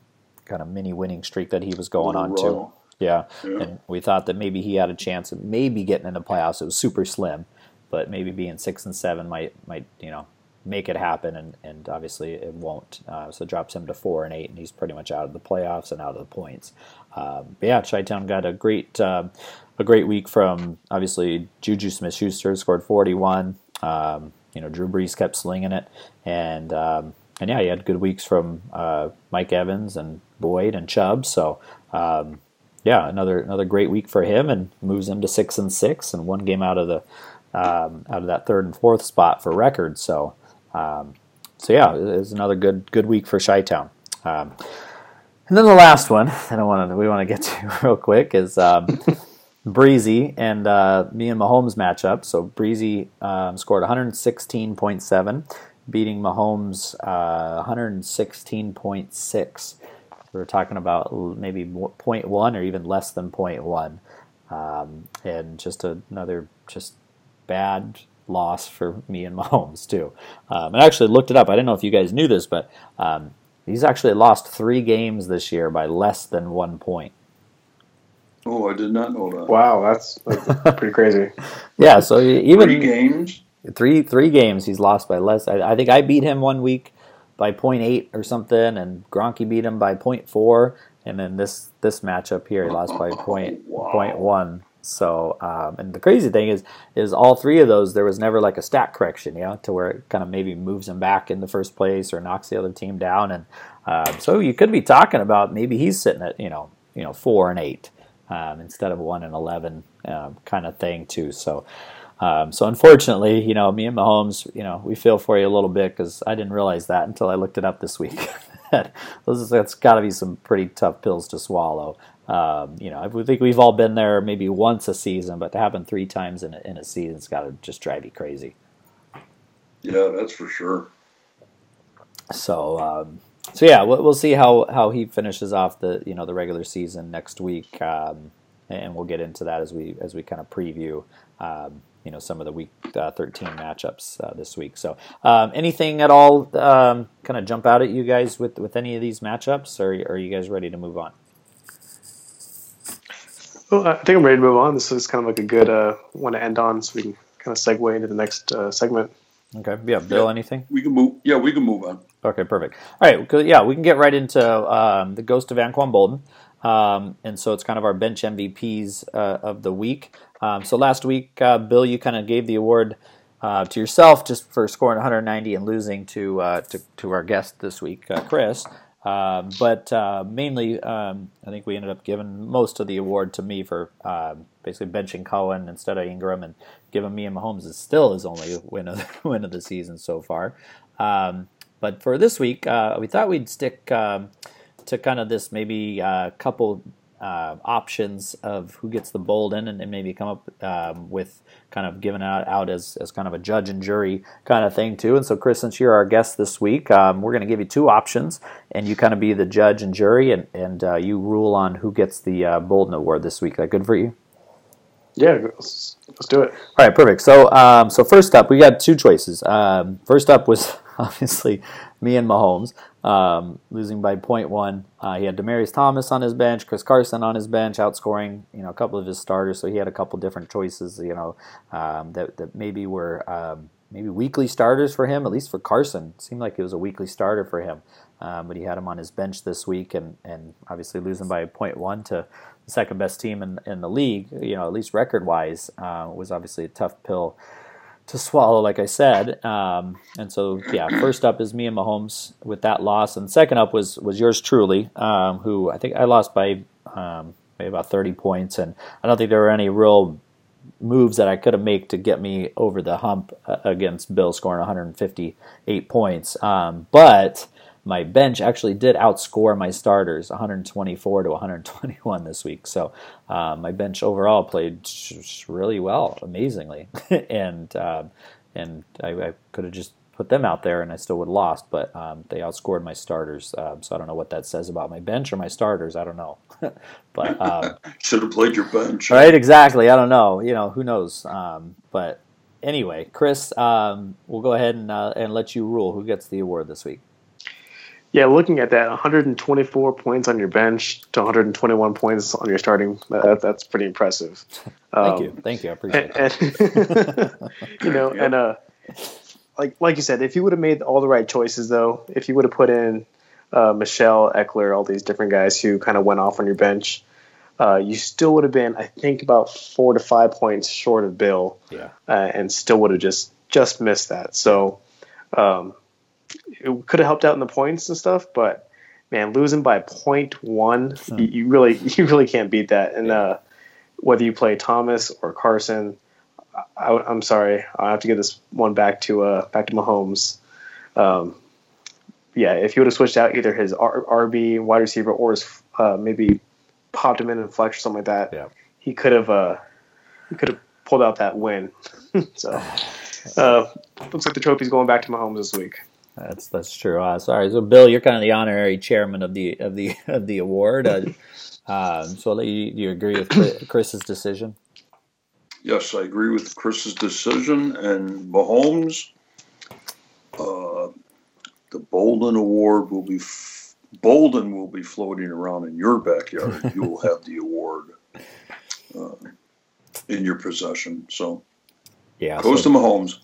kind of mini winning streak that he was going on to. Yeah. yeah. and we thought that maybe he had a chance of maybe getting in the playoffs. It was super slim but maybe being six and seven might might you know make it happen, and, and obviously it won't. Uh, so drops him to four and eight, and he's pretty much out of the playoffs and out of the points. Um, but yeah, Chi-Town got a great uh, a great week from obviously Juju Smith Schuster scored 41. Um, you know, Drew Brees kept slinging it, and um, and yeah, he had good weeks from uh, Mike Evans and Boyd and Chubb. So um, yeah, another another great week for him, and moves him to six and six, and one game out of the um, out of that third and fourth spot for records. So, um, so yeah, it's another good good week for Chi-Town. Um, and then the last one <laughs> that I want to we want to get to <laughs> real quick is um, <laughs> Breezy and uh, me and Mahomes matchup. So Breezy um, scored 116.7, beating Mahomes uh, 116.6. We were talking about maybe 0.1 or even less than 0.1. Um, and just another just bad loss for me and <laughs> Mahomes too. Um, I actually looked it up. I didn't know if you guys knew this, but um, he's actually lost three games this year by less than one point. Oh, I did not know that. Wow, that's, that's <laughs> pretty crazy. yeah, so even three games, three three games he's lost by less. I, I think I beat him one week by 0.8 or something, and Gronky beat him by 0.4, and then this this matchup here he lost by <laughs> point, wow. point one. So, um, and the crazy thing is, is all three of those there was never like a stat correction, you know, to where it kind of maybe moves him back in the first place or knocks the other team down, and uh, so you could be talking about maybe he's sitting at you know, you know, four and eight um, instead of one and eleven um, kind of thing too. So. Um, so unfortunately, you know, me and Mahomes, you know, we feel for you a little bit because I didn't realize that until I looked it up this week. <laughs> That's got to be some pretty tough pills to swallow. Um, you know, I think we've all been there maybe once a season, but to happen three times in a, in a season, it's got to just drive you crazy. Yeah, that's for sure. So, um, so yeah, we'll, we'll, see how, how he finishes off the you know the regular season next week, um, and we'll get into that as we as we kind of preview um, you know some of the week uh, 13 matchups uh, this week. So, um, anything at all um, kind of jump out at you guys with with any of these matchups, or, or are you guys ready to move on? Well, I think I'm ready to move on. This is kind of like a good uh, one to end on, so we can kind of segue into the next uh, segment. Okay. Yeah, Bill. Yeah. Anything? We can move. Yeah, we can move on. Okay, perfect. All right. Yeah, we can get right into um, the Ghost of Anquan Boldin. Um, and so it's kind of our bench MVPs uh, of the week. Um, so last week, uh, Bill, you kind of gave the award uh, to yourself just for scoring 190 and losing to uh, to, to, our guest this week, uh, Chris. Um, but uh, mainly, um, I think we ended up giving most of the award to me for uh, basically benching Cohen instead of Ingram and giving me and Mahomes is still his only win of the, <laughs> win of the season so far. Um, but for this week, uh, we thought we'd stick um, to kind of this maybe a uh, couple uh, options of who gets the Boldin and, and maybe come up um, with kind of giving out, out as, as kind of a judge and jury kind of thing too. And so, Chris, since you're our guest this week, um, we're going to give you two options, and you kind of be the judge and jury, and, and uh, you rule on who gets the uh, Boldin Award this week. Is that good for you? Yeah, let's, let's do it. All right, perfect. So, um, so first up, we got two choices. Um, first up was <laughs> obviously me and Mahomes um, losing by 0.1. Uh, he had Demaryius Thomas on his bench, Chris Carson on his bench, outscoring you know a couple of his starters. So he had a couple different choices, you know, um, that that maybe were um, maybe weekly starters for him. At least for Carson, it seemed like it was a weekly starter for him. Um, but he had him on his bench this week, and and obviously losing by 0.1 to the second best team in in the league, you know, at least record wise, uh, was obviously a tough pill to swallow, like I said. Um, and so, yeah, first up is me and Mahomes with that loss, and second up was was yours truly, um, who I think I lost by um, maybe about 30 points, and I don't think there were any real moves that I could have made to get me over the hump uh, against Bill scoring 158 points. Um, but my bench actually did outscore my starters 124 to 121 this week. So uh, my bench overall played really well, amazingly, <laughs> and uh, and I, I could have just put them out there and I still would have lost, but um, they outscored my starters. Um, so I don't know what that says about my bench or my starters. I don't know. <laughs> but um, <laughs> should have played your bench, right? Exactly. I don't know. You know, who knows? Um, but anyway, Chris, um, we'll go ahead and uh, and let you rule who gets the award this week. Yeah, looking at that, 124 points on your bench to 121 points on your starting, that, that's pretty impressive. <laughs> Thank um, you, thank you, I appreciate and, it. <laughs> you know, and uh, like like you said, if you would have made all the right choices, though, if you would have put in uh, Michel Ekeler, all these different guys who kind of went off on your bench, uh, you still would have been, I think, about four to five points short of Bill, yeah, uh, and still would have just just missed that. So. Um, it could have helped out in the points and stuff, but man, losing by 0.1, hmm. you, you, really <laughs> you really can't beat that. And uh, whether you play Thomas or Carson, I, am sorry, I have to give this one back to uh, back to Mahomes. Um, yeah, if you would have switched out either his R- RB wide receiver or his uh, maybe popped him in and flex or something like that, yeah. he could have uh, he could have pulled out that win. <laughs> so <sighs> uh, looks like the trophy's going back to Mahomes this week. That's that's true. Uh, sorry, so Bill, you're kind of the honorary chairman of the of the <laughs> of the award. Uh, um, so, you, do you agree with <clears throat> Chris's decision? Yes, I agree with Chris's decision and Mahomes. Uh, the Boldin Award will be f- Boldin will be floating around in your backyard. <laughs> you will have the award uh, in your possession. So, yeah, goes so, to Mahomes.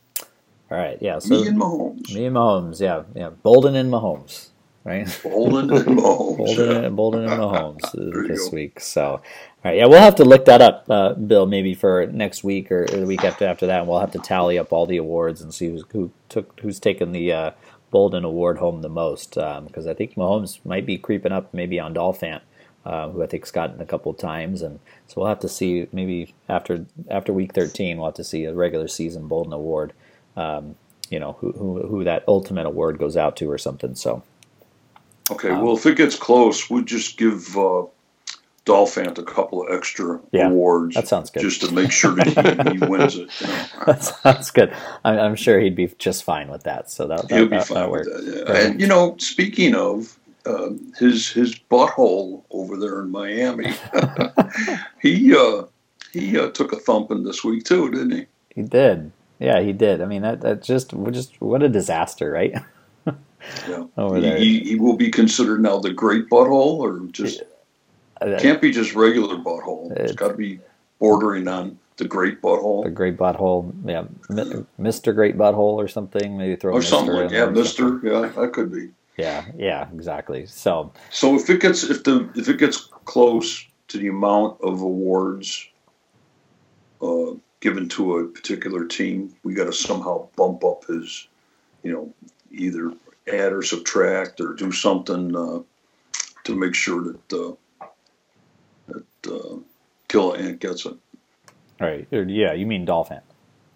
All right, yeah. So me and Mahomes. Me and Mahomes, yeah, yeah. Boldin and Mahomes, right? Boldin and <laughs> Mahomes. Boldin, yeah. Boldin and Mahomes <laughs> this week. So, all right, yeah, we'll have to look that up, uh, Bill, maybe for next week or, or, the week after after that. And we'll have to tally up all the awards and see who's, who took who's taken the uh, Boldin Award home the most. Because um, I think Mahomes might be creeping up maybe on Dolphant. Uh, who I think's gotten a couple times, and so we'll have to see maybe after after week 13 we'll have to see a regular season Boldin Award um, you know who, who, who that ultimate award goes out to or something. So. Okay, um, well, if it gets close, we'll just give uh, Dolphant a couple of extra yeah, awards. That sounds good. Just to make sure that he, he wins it. You know? <laughs> that sounds good. I'm, I'm, sure he'd be just fine with that. So that, that he'll be that, fine with that. Yeah. And you know, speaking of uh, his his butthole over there in Miami, <laughs> he uh, he uh, took a thumping this week too, didn't he? He did. Yeah, he did. I mean, that that just just what a disaster, right? <laughs> yeah. Over there, he, he, will be considered now the great butthole, or just can't be just regular butthole. it's, it's got to be bordering on the great butthole. The great butthole, yeah, Mister Great Butthole or something. Maybe throw or something like yeah, Mister. Yeah, that could be. Yeah, yeah, exactly. So, so if it gets if the if it gets close to the amount of awards uh, given to a particular team, we got to somehow bump up his, you know, either add or subtract or do something uh, to make sure that uh, that uh, Kill Ant gets it. All right. Yeah, you mean Dolphin?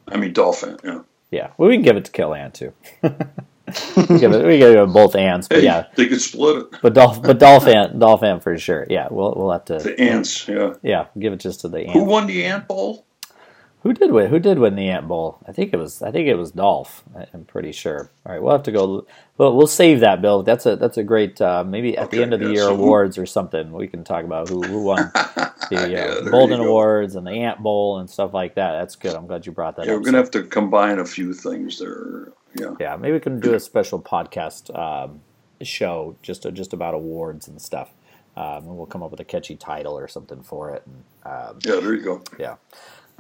I mean Dolphin. Yeah. Yeah. Well, we can give it to Kill Ant too. <laughs> we give it, we give it both ants, but hey, yeah, they could split it. But Dolph, but Dolphin, Dolphin for sure. Yeah, we'll we'll have to. The ants, yeah, yeah, give it just to the ant. Who won the ant bowl? Who did win? Who did win the Ant Bowl? I think it was. I think it was Dolph. I'm pretty sure. All right, we'll have to go. Well, we'll save that, Bill. That's a that's a great. Uh, maybe at okay, the end of the yeah, year so awards who, or something, we can talk about who who won <laughs> the yeah, uh, Boldin Awards and the Ant Bowl and stuff like that. That's good. I'm glad you brought that. Yeah, up. we're gonna have to combine a few things there. Yeah. Yeah, maybe we can do a special podcast um, show just just about awards and stuff. Um, and we'll come up with a catchy title or something for it. And, um, yeah, there you go. Yeah.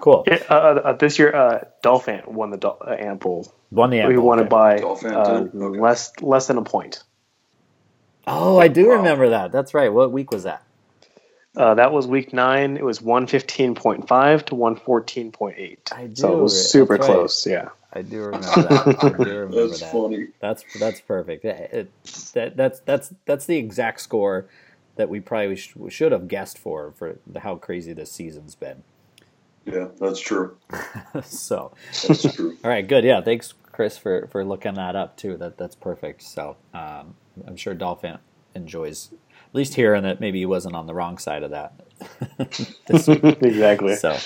Cool. Yeah, uh, uh, uh, this year, uh, Dolphin won the Dol- uh, Ant Bowl. Won the Ant Bowl. We won okay. it by uh, okay. less less than a point. Oh, I do wow. remember that. That's right. What week was that? Uh, that was week nine. It was 115.5 to 114.8. So it was super right. close. Yeah. I do remember that. I do <laughs> remember that's that. funny. That's that's perfect. It, that, that's that's that's the exact score that we probably sh- should have guessed for for how crazy this season's been. Yeah, that's true. <laughs> so that's true. <laughs> All right, good. Yeah, thanks, Chris, for for looking that up too. That that's perfect. So um, I'm sure Dolphin enjoys at least hearing that maybe he wasn't on the wrong side of that. <laughs> exactly. So,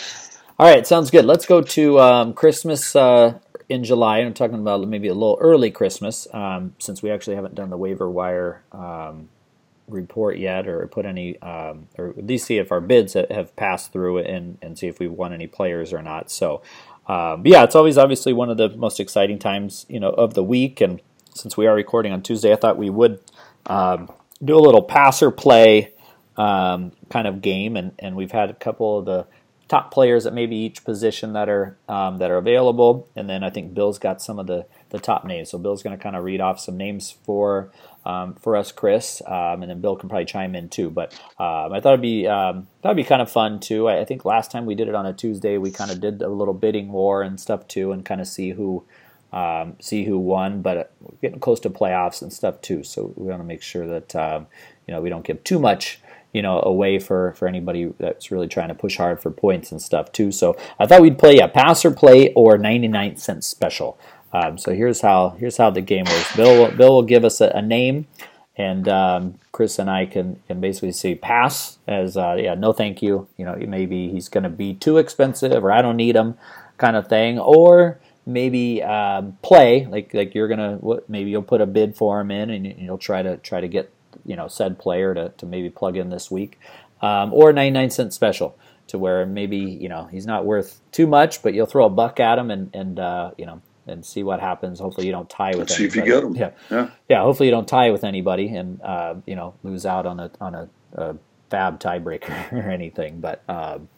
all right, sounds good. Let's go to um, Christmas uh, in July. I'm talking about maybe a little early Christmas um, since we actually haven't done the waiver wire um, report yet or put any, um, or at least see if our bids have passed through and, and see if we won any players or not. So, um, yeah, it's always obviously one of the most exciting times, you know, of the week. And since we are recording on Tuesday, I thought we would um, do a little passer play um, kind of game. And, and we've had a couple of the top players at maybe each position that are um, that are available. And then I think Bill's got some of the the top names. So Bill's going to kind of read off some names for um, for us, Chris, um, and then Bill can probably chime in too. But um, I thought it'd be um, that'd be kind of fun too. I, I, think last time we did it on a Tuesday, we kind of did a little bidding war and stuff too, and kind of see who um, see who won. But we're getting close to playoffs and stuff too, so we want to make sure that um, you know we don't give too much you know away for for anybody that's really trying to push hard for points and stuff too. So I thought we'd play a passer play or 99 cents special. Um, so here's how here's how the game works. Bill Bill will give us a, a name, and um, Chris and I can can basically say pass as uh, yeah no thank you. You know maybe he's going to be too expensive or I don't need him kind of thing, or maybe um, play like like you're gonna maybe you'll put a bid for him in and you'll try to try to get you know said player to, to maybe plug in this week, um, or 99 cent special to where maybe you know he's not worth too much, but you'll throw a buck at him and and uh, you know and see what happens. Hopefully, you don't tie with. See anybody. if you get them. Yeah. yeah, yeah. Hopefully, you don't tie with anybody, and uh, you know lose out on a on a, a FAAB tiebreaker <laughs> or anything. But um,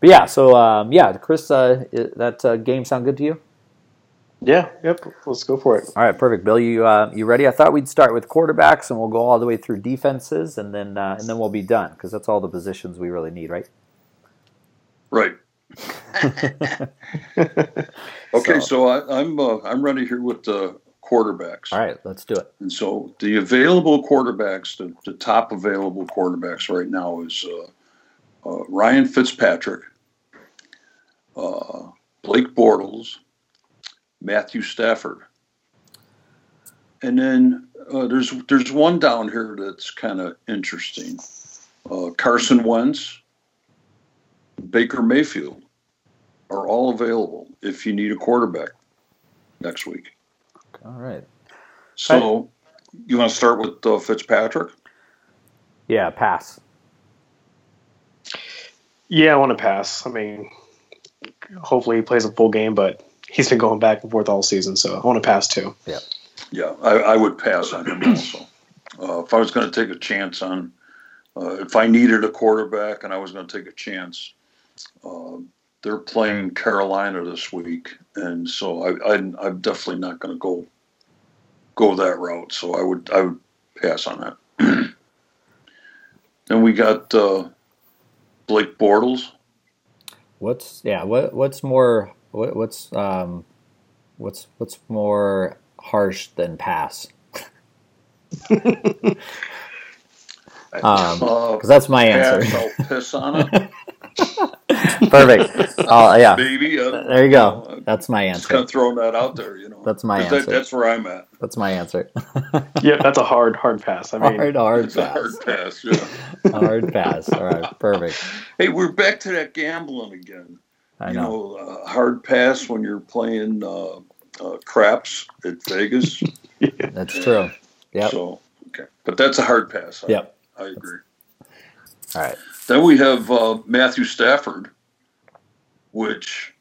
but yeah, so um, yeah, Chris, uh, that uh, game sound good to you? Yeah. Yep. Let's go for it. All right. Perfect. Bill, you uh, you ready? I thought we'd start with quarterbacks, and we'll go all the way through defenses, and then uh, and then we'll be done because that's all the positions we really need, right? Right. <laughs> okay, so, so I, am I'm, uh, I'm ready here with the quarterbacks. All right, let's do it. And so the available quarterbacks, the, the top available quarterbacks right now is uh, uh, Ryan Fitzpatrick, uh, Blake Bortles, Matthew Stafford, and then uh, there's there's one down here that's kind of interesting. Uh, Carson Wentz, Baker Mayfield are all available if you need a quarterback next week. All right. So, you want to start with uh, Fitzpatrick? Yeah, pass. Yeah, I want to pass. I mean, hopefully he plays a full game, but he's been going back and forth all season, so I want to pass too. Yeah. Yeah, I, I would pass on him also. Uh, if I was going to take a chance on, uh, if I needed a quarterback and I was going to take a chance, uh, they're playing Carolina this week, and so I, I, am definitely not going to go go that route. So I would I would pass on that. <clears throat> then we got uh, Blake Bortles. What's yeah? What what's more what, what's um what's what's more harsh than pass? because <laughs> um, that's my answer. I'll piss on it. <laughs> Perfect. <laughs> Uh, yeah. Baby. there you go. Know. That's my answer. Just kind of throwing that out there, you know. That's my answer. That, that's where I'm at. That's my answer. <laughs> yeah, that's a hard, hard pass. I mean, hard, hard it's pass. A hard pass. Yeah. <laughs> hard pass. All right. Perfect. Hey, we're back to that gambling again. I you know. know uh, hard pass when you're playing uh, uh, craps at Vegas. yeah. That's true. Yeah. So okay, but that's a hard pass. I, yep. I agree. All right. Then we have uh, Matthew Stafford, which,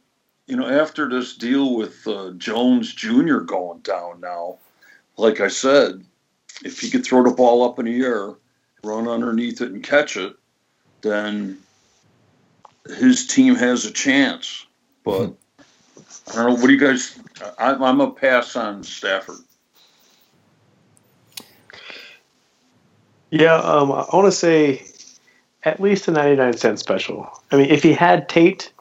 you know, after this deal with uh, Jones Jr. going down now, like I said, if he could throw the ball up in the air, run underneath it, and catch it, then his team has a chance. But I don't know. What do you guys? I, I'm a pass on Stafford. Yeah, um, I want to say at least a 99 cent special. I mean, if he had Tate,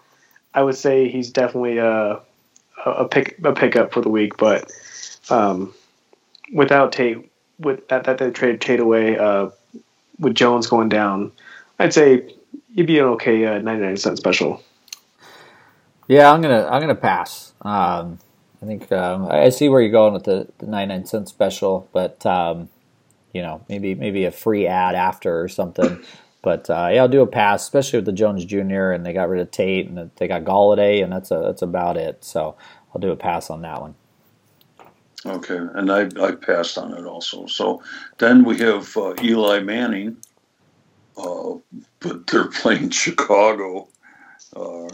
I would say he's definitely a a pick a pickup for the week. But um, without Tate, with that that they traded Tate away, uh, with Jones going down, I'd say he'd be an okay uh, 99 cent special. Yeah, I'm gonna I'm gonna pass. Um, I think um, I see where you're going with the, the 99 cent special, but um, you know maybe maybe a free ad after or something. But uh, yeah, I'll do a pass, especially with the Jones Jr. and they got rid of Tate and they got Golladay, and that's a, that's about it. So I'll do a pass on that one. Okay, and I, I passed on it also. So then we have uh, Eli Manning, uh, but they're <laughs> playing Chicago. Uh,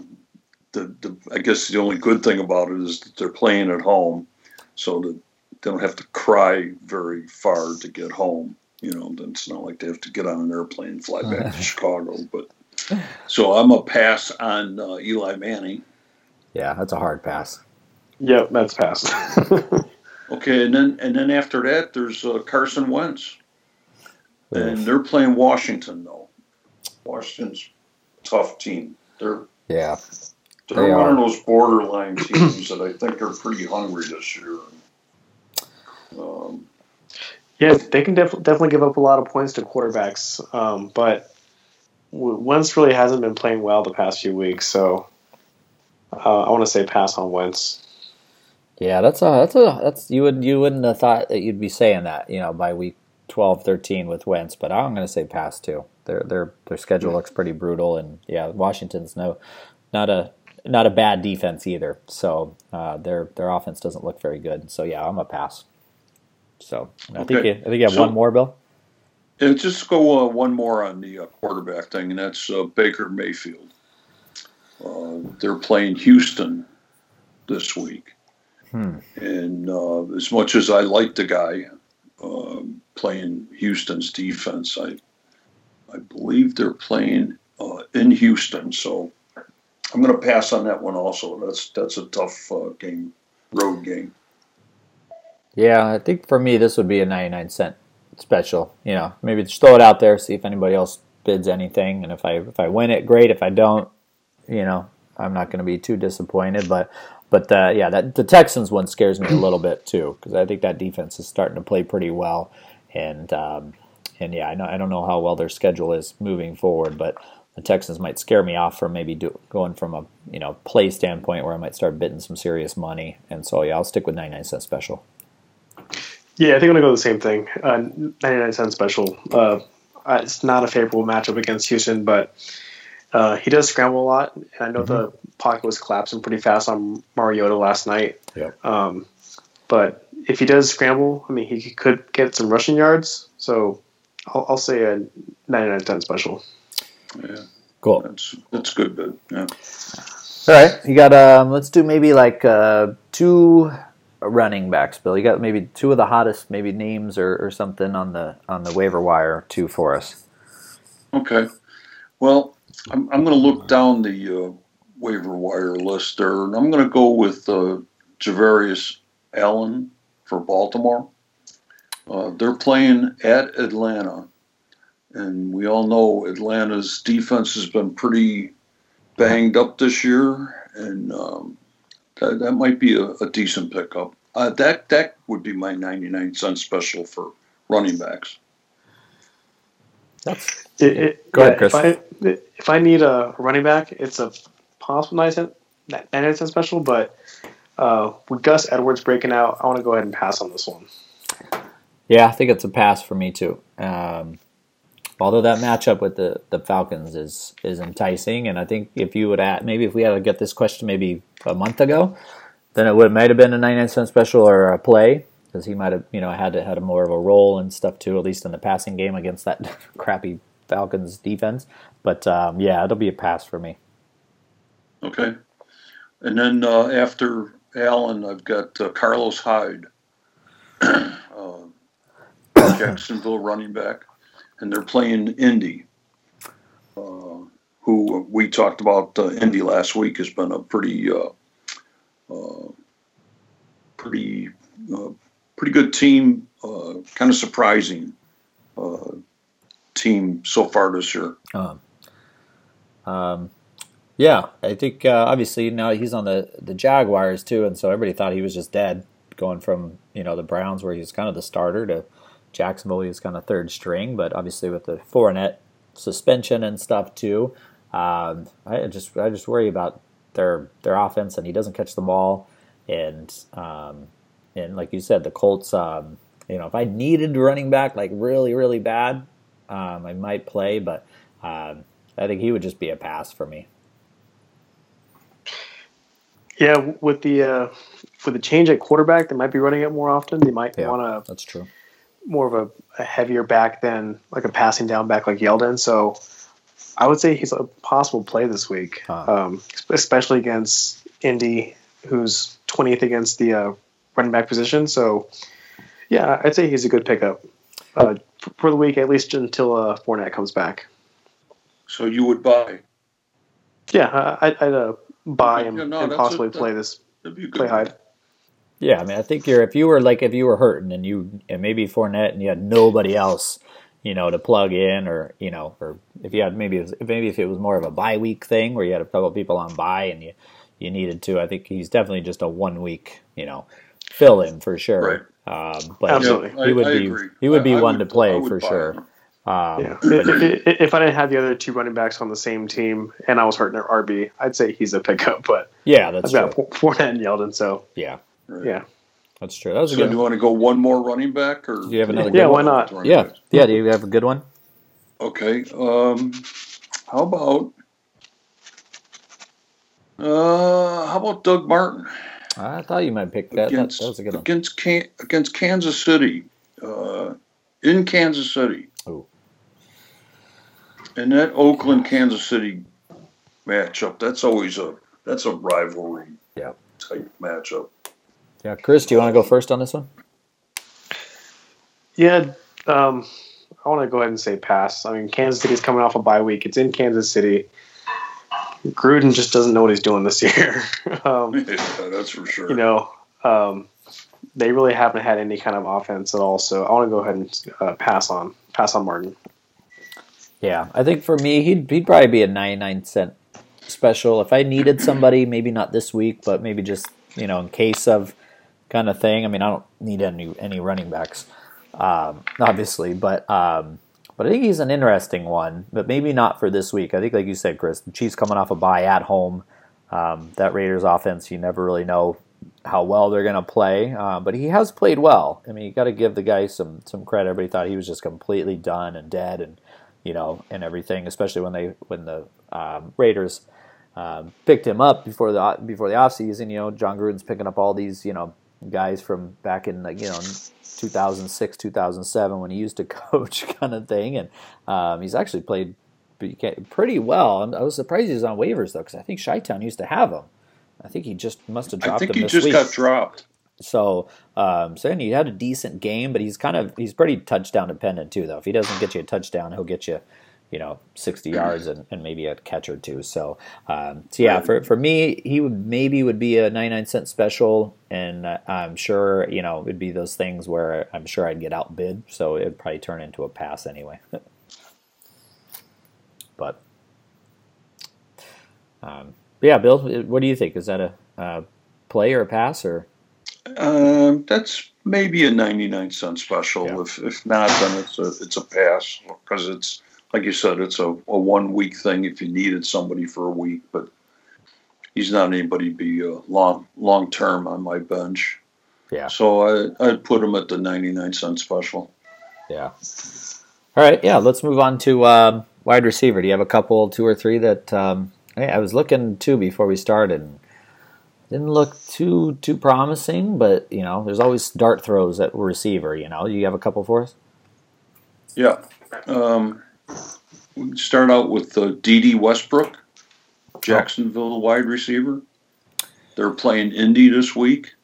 the, the I guess the only good thing about it is that they're playing at home, so that they don't have to cry very far to get home. You know, it's not like they have to get on an airplane and fly back to <laughs> Chicago. But so I'm a pass on uh, Eli Manning. Yeah, that's a hard pass. Yep, that's pass. <laughs> okay, and then and then after that, there's uh, Carson Wentz, and they're playing Washington though. Washington's tough team. They're yeah. They're they one are. of those borderline teams that I think are pretty hungry this year. Um, yeah, they can def- definitely give up a lot of points to quarterbacks, um, but Wentz really hasn't been playing well the past few weeks. So uh, I want to say pass on Wentz. Yeah, that's a that's a that's you would you wouldn't have thought that you'd be saying that you know by week 12, 13 with Wentz, but I'm going to say pass too. Their their their schedule looks pretty brutal, and yeah, Washington's no not a not a bad defense either. So uh, their their offense doesn't look very good. So yeah, I'm a pass. So I okay. think you, I think you have so, one more, Bill. Yeah, just go uh, one more on the uh, quarterback thing, and that's uh, Baker Mayfield. Uh, they're playing Houston this week, hmm. and uh, as much as I like the guy um, playing Houston's defense, I I believe they're playing uh, in Houston, so I'm going to pass on that one. Also, that's that's a tough game, road game. Yeah, I think for me this would be a 99 cent special. You know, maybe just throw it out there, see if anybody else bids anything, and if I if I win it, great. If I don't, you know, I'm not going to be too disappointed. But but uh, yeah, that the Texans one scares me a little bit too because I think that defense is starting to play pretty well, and um, and yeah, I know I don't know how well their schedule is moving forward, but the Texans might scare me off from maybe do, going from a you know play standpoint where I might start bidding some serious money, and so yeah, I'll stick with 99 cent special. Yeah, I think I'm gonna go the same thing. Uh, 99 cent special. Uh, it's not a favorable matchup against Houston, but uh, he does scramble a lot. And I know mm-hmm. the pocket was collapsing pretty fast on Mariota last night. Yep. Um, but if he does scramble, I mean, he could get some rushing yards. So I'll, I'll say a 99 cent special. Yeah. Cool. That's that's good, but yeah. All right, you got um. Let's do maybe like uh, two running backs, Bill. You got maybe two of the hottest maybe names or, or something on the on the waiver wire too for us. Okay. Well, I'm I'm going to look down the uh, waiver wire list there, and I'm going to go with uh, Javorius Allen for Baltimore. Uh, they're playing at Atlanta, and we all know Atlanta's defense has been pretty banged up this year, and um, that, that might be a, a decent pickup. Uh, that that would be my 99 cent special for running backs. That's it, it, go yeah, ahead, Chris. If I, if I need a running back, it's a possible 99 cent special, but uh, with Gus Edwards breaking out, I want to go ahead and pass on this one. Yeah, I think it's a pass for me too. Um, although that matchup with the, the Falcons is is enticing, and I think if you would add maybe if we had to get this question maybe a month ago, then it would might have been a 99 cent special or a play because he might have you know had had a more of a role and stuff too, at least in the passing game against that <laughs> crappy Falcons defense. But um, yeah, it'll be a pass for me. Okay, and then uh, after Allen, I've got uh, Carlos Hyde, <clears throat> uh, Jacksonville running back and they're playing Indy, uh, who we talked about. Uh, Indy last week has been a pretty, uh, pretty, uh, pretty good team. Uh, kind of surprising team so far this year. Um, um, yeah, I think uh, obviously now he's on the the Jaguars too, and so everybody thought he was just dead, going from you know the Browns where he's kind of the starter to Jacksonville, he's kind of third string, but obviously with the Fournette suspension and stuff too, um, I just I just worry about their their offense, and he doesn't catch the ball, and um, and like you said, the Colts. Um, you know, if I needed running back like really really bad, um, I might play, but um, I think he would just be a pass for me. Yeah, with the uh, with the change at quarterback, they might be running it more often. They might Yeah, want to that's true. more of a, a heavier back than like a passing down back like Yeldon. So I would say he's a possible play this week, Huh. um, especially against Indy, who's 20th against the uh, running back position. So yeah, I'd say he's a good pickup uh, for the week, at least until uh, Fournette comes back. So you would buy. Yeah, I- I'd, I'd uh, buy Okay, and, yeah, no, and possibly a- play this That'd be a good. play Hyde. Yeah, I mean, I think you're if you were like if you were hurting and you and maybe Fournette and you had nobody else, you know, to plug in or you know, or if you had maybe it was, maybe if it was more of a bye week thing where you had a couple people on bye and you you needed to, I think he's definitely just a one week, you know, fill in for sure. Um, but Absolutely. He would I be agree. he would be I one would- to play for sure. him. Um, Yeah. if, if- if I didn't have the other two running backs on the same team and I was hurting at RB, I'd say he's a pickup. But yeah, that's I've true. got Fournette and Yeldon, so Yeah, Right. yeah. That's true. That was a So good. do you want to go one more running back, or Do you have another Yeah, good why one? not? Yeah, yeah. Do you have a good one? Okay. Um, how about uh, how about Doug Martin I thought you might pick that. That, against that was a good one. against Can- against Kansas City uh, in Kansas City? Ooh. And that Oakland Kansas City matchup, that's always a that's a rivalry Yeah. type matchup. Yeah, Chris, do you want to go first on this one? Yeah, um, I want to go ahead and say pass. I mean, Kansas City's coming off a bye week. It's in Kansas City. Gruden just doesn't know what he's doing this year. <laughs> um, <laughs> yeah, that's for sure. you know, um, they really haven't had any kind of offense at all. So I want to go ahead and uh, pass on pass on Martin. Yeah, I think for me, he'd he'd probably be a ninety nine cent special if I needed somebody. Maybe not this week, but maybe just you know in case of kind of thing. I mean, I don't need any any running backs, um, obviously, but um, but I think he's an interesting one. But maybe not for this week. I think, like you said, Chris, the Chiefs coming off a bye at home. Um, that Raiders offense, you never really know how well they're going to play, uh, but he has played well. I mean, you got to give the guy some some credit. Everybody thought he was just completely done and dead, and you know, and everything. Especially when they when the um, Raiders um, picked him up before the before the offseason. You know, Jon Gruden's picking up all these you know guys from back in like, you know 2006 2007 when he used to <laughs> coach kind of thing, and um, he's actually played pretty well. I'm- was surprised he was on waivers though because I think Chi-Town used to have him. I think he just must have dropped I think him he just week. got dropped. So, um, so he had a decent game, but he's kind of he's pretty touchdown dependent too. Though if he doesn't get you a touchdown, he'll get you, you know, sixty <clears throat> yards and, and maybe a catch or two. So, um, so yeah, for for me, he would maybe would be a ninety nine cent special, and I'm sure you know it'd be those things where I'm sure I'd get outbid, so it'd probably turn into a pass anyway. <laughs> but, um, but yeah, Bill, what do you think? Is that a uh, play or a pass or? Um, that's maybe a 99 cent special. Yeah. If if not, then it's a it's a pass because it's like you said, it's a, a one week thing. If you needed somebody for a week, but he's not anybody to be uh, long long term on my bench. Yeah. So I I'd put him at the 99 cent special. Yeah. All right. Yeah. Let's move on to um, wide receiver. Do you have a couple, two or three that um, hey, I was looking too before we started? Didn't look too too promising, but you know, there's always dart throws at receiver. You know, you have a couple for us? Yeah. Um, start out with uh, Dede Westbrook, Jacksonville wide receiver. They're playing Indy this week.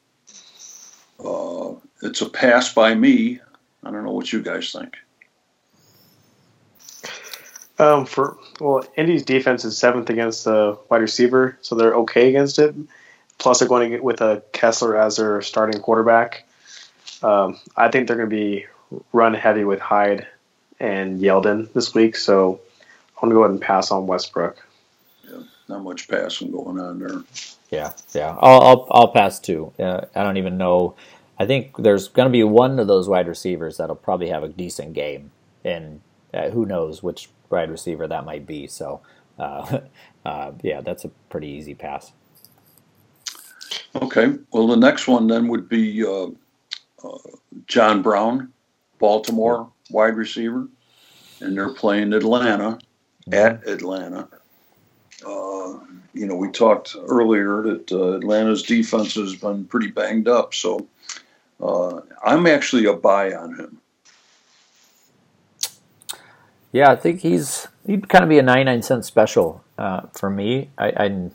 Uh, it's a pass by me. I don't know what you guys think. Um, for well, Indy's defense is seventh against the wide receiver, so they're okay against it. Plus, they're going to get with a Kessler as their starting quarterback. Um, I think they're going to be run heavy with Hyde and Yeldon this week, so I'm gonna go ahead and pass on Westbrook. Yeah, not much passing going on there. Yeah, yeah. I'll I'll, I'll pass too. Uh, I don't even know. I think there's going to be one of those wide receivers that'll probably have a decent game, and uh, who knows which wide receiver that might be. So, uh, <laughs> uh, yeah, that's a pretty easy pass. Okay. Well, the next one then would be uh, uh, John Brown, Baltimore wide receiver, and they're playing Atlanta at Atlanta. Uh, you know, we talked earlier that uh, Atlanta's defense has been pretty banged up, so uh, I'm actually a buy on him. Yeah, I think he's he'd kind of be a 99 cent special uh, for me. I, I,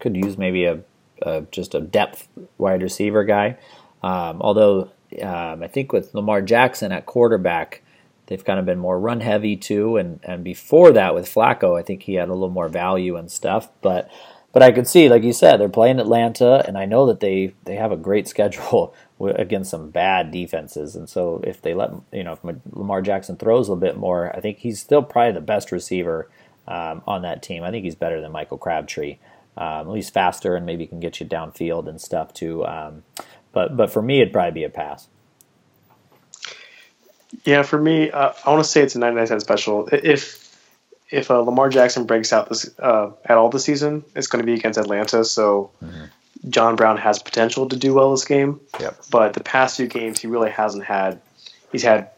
could use maybe a, a, just a depth wide receiver guy. Um, although um, I think with Lamar Jackson at quarterback, they've kind of been more run heavy too. And, and before that with Flacco, I think he had a little more value and stuff. But but I could see, like you said, they're playing Atlanta, and I know that they they have a great <laughs> schedule against some bad defenses. And so if they let you know if Lamar Jackson throws a little bit more, I think he's still probably the best receiver um, on that team. I think he's better than Michael Crabtree. Um, at least faster and maybe can get you downfield and stuff too. Um, but but for me, it'd probably be a pass. Yeah, for me, uh, I want to say it's a 99 cent special. If if uh, Lamar Jackson breaks out this uh, at all this season, it's going to be against Atlanta. So mm-hmm. John Brown has potential to do well this game. Yep. But the past two games, he really hasn't had. He's had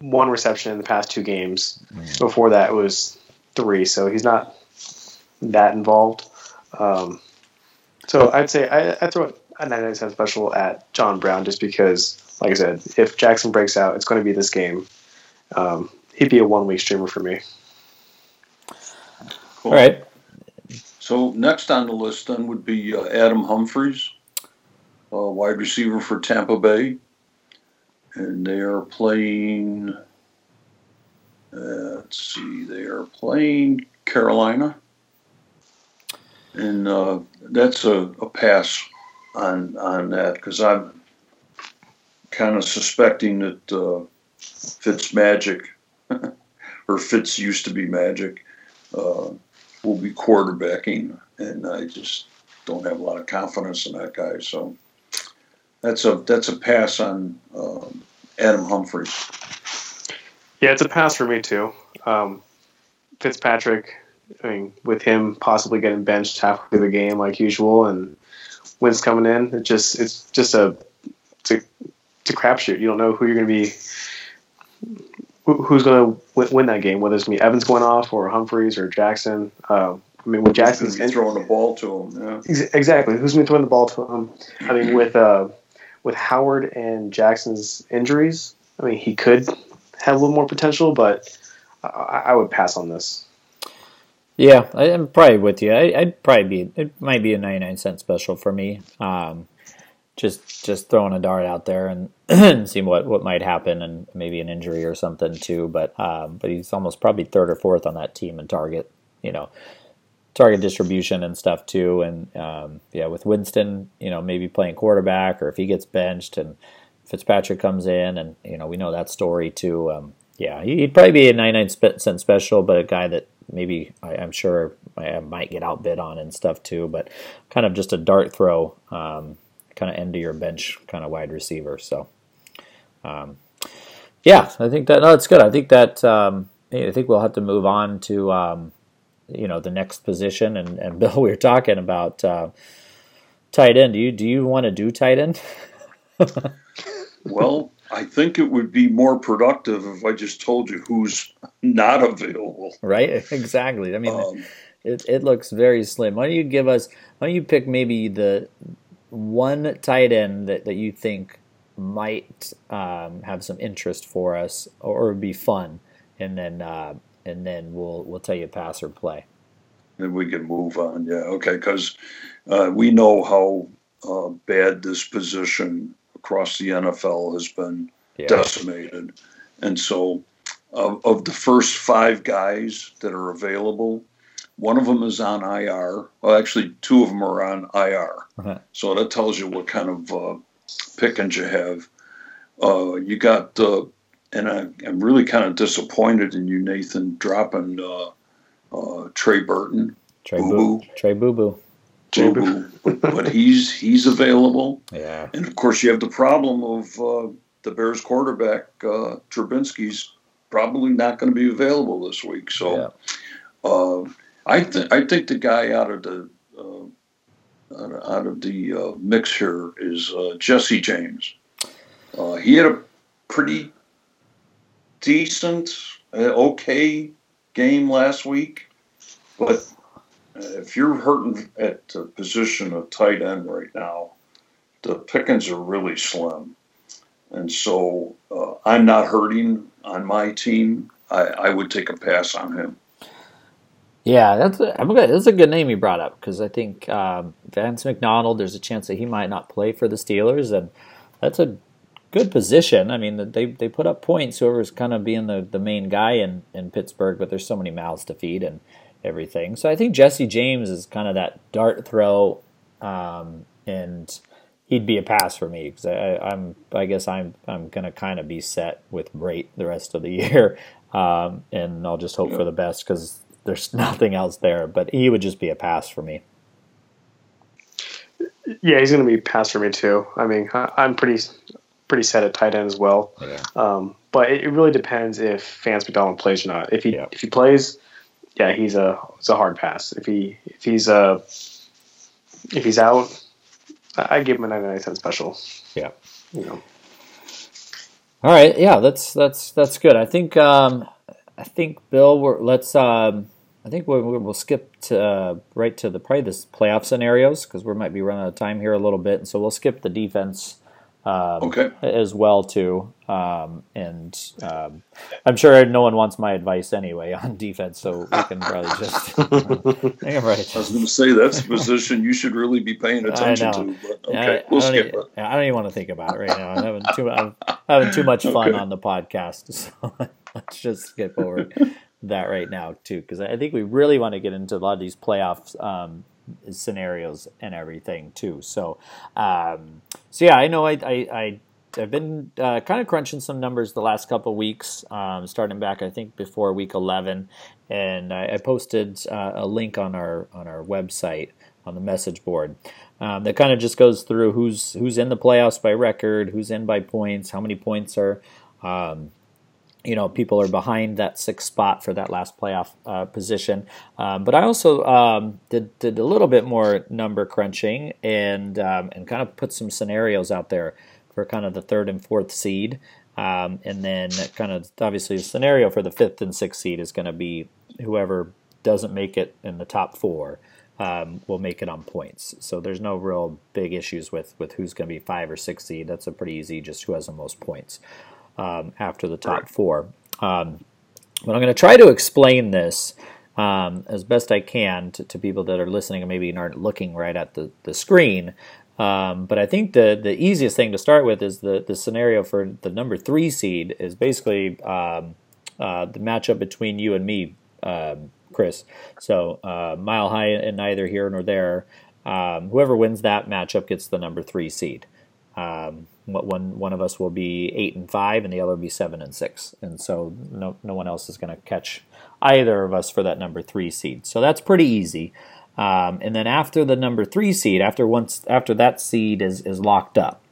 one reception in the past two games. Mm-hmm. Before that, it was three. So he's not that involved. Um, so I'd say I, I'd throw a 99 cent special at John Brown just because, like I said, if Jackson breaks out, it's going to be this game. Um, he'd be a one week streamer for me. Cool. All right. So next on the list then would be uh, Adam Humphries, uh, wide receiver for Tampa Bay, and they are playing. Uh, let's see, they are playing Carolina, and uh, that's a, a, pass on on that because I'm kind of suspecting that uh, Fitz Magic <laughs> or Fitz used to be Magic uh, will be quarterbacking, and I just don't have a lot of confidence in that guy. So that's a that's a pass on um, Adam Humphries. Yeah, it's a pass for me too. Um, Fitzpatrick, I mean, with him possibly getting benched halfway through the game like usual, and Wentz coming in, it just it's just a it's a, it's a crapshoot. You don't know who you're going to be who's going to win that game, whether it's going to be Evans going off or Humphries or Jackson. Uh, I mean, with Jackson's throwing the ball to him, yeah. exactly. Who's going to throw the ball to him? I mean, <clears throat> with uh, with Howard and Jackson's injuries, I mean, he could have a little more potential, but I, I would pass on this. Yeah, I, am probably with you. I, would probably be. It might be a 99 cent special for me. Um, just just throwing a dart out there <clears throat> and, seeing what, what might happen and maybe an injury or something too. But um, but he's almost probably third or fourth on that team in target, you know, target distribution and stuff too. And um, yeah, with Winston, you know, maybe playing quarterback or if he gets benched and Fitzpatrick comes in and you know we know that story too. Um, yeah, he'd probably be a 99 cent special, but a guy that maybe I, am sure I might get outbid on and stuff too. But kind of just a dart throw. Um, kind of end of your bench kind of wide receiver. So, um, yeah, I think that no, it's good. I think that um, I think we'll have to move on to um, you know the next position. And, and <laughs> Bill, we were talking about uh, tight end. Do you do you want to do tight end? <laughs> well, I think it would be more productive if I just told you who's not available. Right? <laughs> Exactly. I mean. Um, it, it looks very slim. Why don't you give us? Why don't you pick maybe the one tight end that, that you think might um, have some interest for us or, or be fun, and then uh, and then we'll we'll tell you pass or play. Then we can move on. Yeah, okay, because uh, we know how uh, bad this position across the NFL has been yeah. decimated, and so of the first five guys that are available, one of them is on IR. Well, actually, two of them are on IR. Uh-huh. So that tells you what kind of uh, pickings you have. Uh, you got uh, and I, am really kind of disappointed in you, Nathan, dropping uh, uh, Trey Burton. Trey Boo Boo. Trey Boo Boo. Boo Boo. but he's he's available. Yeah. And of course, you have the problem of uh, the Bears quarterback uh, Trubisky's probably not going to be available this week. So, yeah. uh, I think I think the guy out of the uh, out of the uh, mix here is uh, Jesse James. Uh, he had a pretty decent, okay game last week, but if you're hurting at the position of tight end right now, the pickings are really slim. And so uh, I'm not hurting on my team. I, I, would take a pass on him. Yeah, that's a, I'm good. That's a good name you brought up because I think um, Vance McDonald. There's a chance that he might not play for the Steelers, and that's a good position. I mean, they they put up points. Whoever's kind of being the, the main guy in, in Pittsburgh, but there's so many mouths to feed and everything. So I think Jesse James is kind of that dart throw, um, and he'd be a pass for me because I, am I guess I'm I'm gonna kind of be set with Brate the rest of the <laughs> year, um, and I'll just hope yeah. for the best because there's <laughs> nothing else there. But he would just be a pass for me. Yeah, he's going to be a pass for me too. I mean, I'm pretty pretty set at tight end as well. Yeah. Um, but it, really depends if Vance McDonald plays or not. If he yeah. if he plays, yeah, he's a it's a hard pass. If he if he's uh if he's out, I give him a 99 cent special. Yeah. You know. All right. Yeah, that's that's that's good. I think um, I think Bill, we're, let's um, I think we'll, we'll skip to, uh, right to the probably this playoff scenarios because we might be running out of time here a little bit, and so we'll skip the defense um, okay. as well too. Um, and um, I'm sure no one wants my advice anyway on defense, so we can probably just. <laughs> <laughs> I, right. I was going to say that's a position you should really be paying attention to. But okay, I, we'll I skip even, it. I don't even want to think about it right now. I'm having too, I'm having too much fun okay. on the podcast, <laughs> so let's just skip over that right now too, because I think we really want to get into a lot of these playoffs um, scenarios and everything too. So, um, so yeah, I know I, I, I I've been uh, kind of crunching some numbers the last couple weeks, um, starting back I think before week 11, and I, I posted uh, a link on our on our website on the message board um, that kind of just goes through who's who's in the playoffs by record, who's in by points, how many points are um, you know, people are behind that sixth spot for that last playoff uh, position. Um, but I also um, did, did a little bit more number crunching and um, and kind of put some scenarios out there for kind of the third and fourth seed. Um, and then kind of obviously the scenario for the fifth and sixth seed is going to be whoever doesn't make it in the top four um, will make it on points. So there's no real big issues with with who's going to be five or six seed. That's a pretty easy, just who has the most points um, after the top four. Um, but I'm going to try to explain this um, as best I can to, to, people that are listening and maybe aren't looking right at the, the screen. Um, but I think the, the easiest thing to start with is the, the scenario for the number three seed is basically um, uh, the matchup between you and me, um, Chris. So uh, mile high and neither here nor there. Um, whoever wins that matchup gets the number three seed. Um, one one of us will be eight and five, and the other will be seven and six, and so no no one else is going to catch either of us for that number three seed. So that's pretty easy. Um, and then after the number three seed, after once after that seed is is locked up,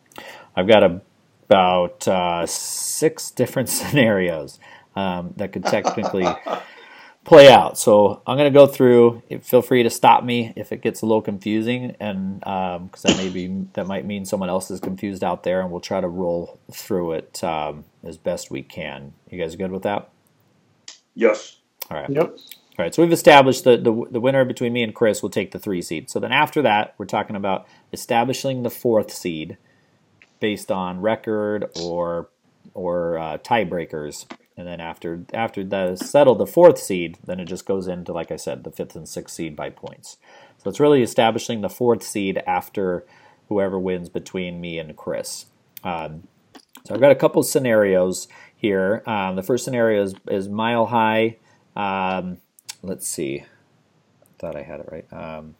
I've got a, about uh, six different <laughs> scenarios um, that could technically play out. So I'm going to go through. Feel free to stop me if it gets a little confusing, and because um, that may be that might mean someone else is confused out there, and we'll try to roll through it um, as best we can. You guys good with that? Yes. All right. Yep. All right, so we've established the, the, the winner between me and Chris will take the three seed. So then after that, we're talking about establishing the fourth seed based on record or or uh, tiebreakers and then after after that is settled, the fourth seed, then it just goes into, like I said, the fifth and sixth seed by points. So it's really establishing the fourth seed after whoever wins between me and Chris. Um, so I've got a couple scenarios here. Um, the first scenario is, is mile high. Um, let's see. I thought I had it right. Um,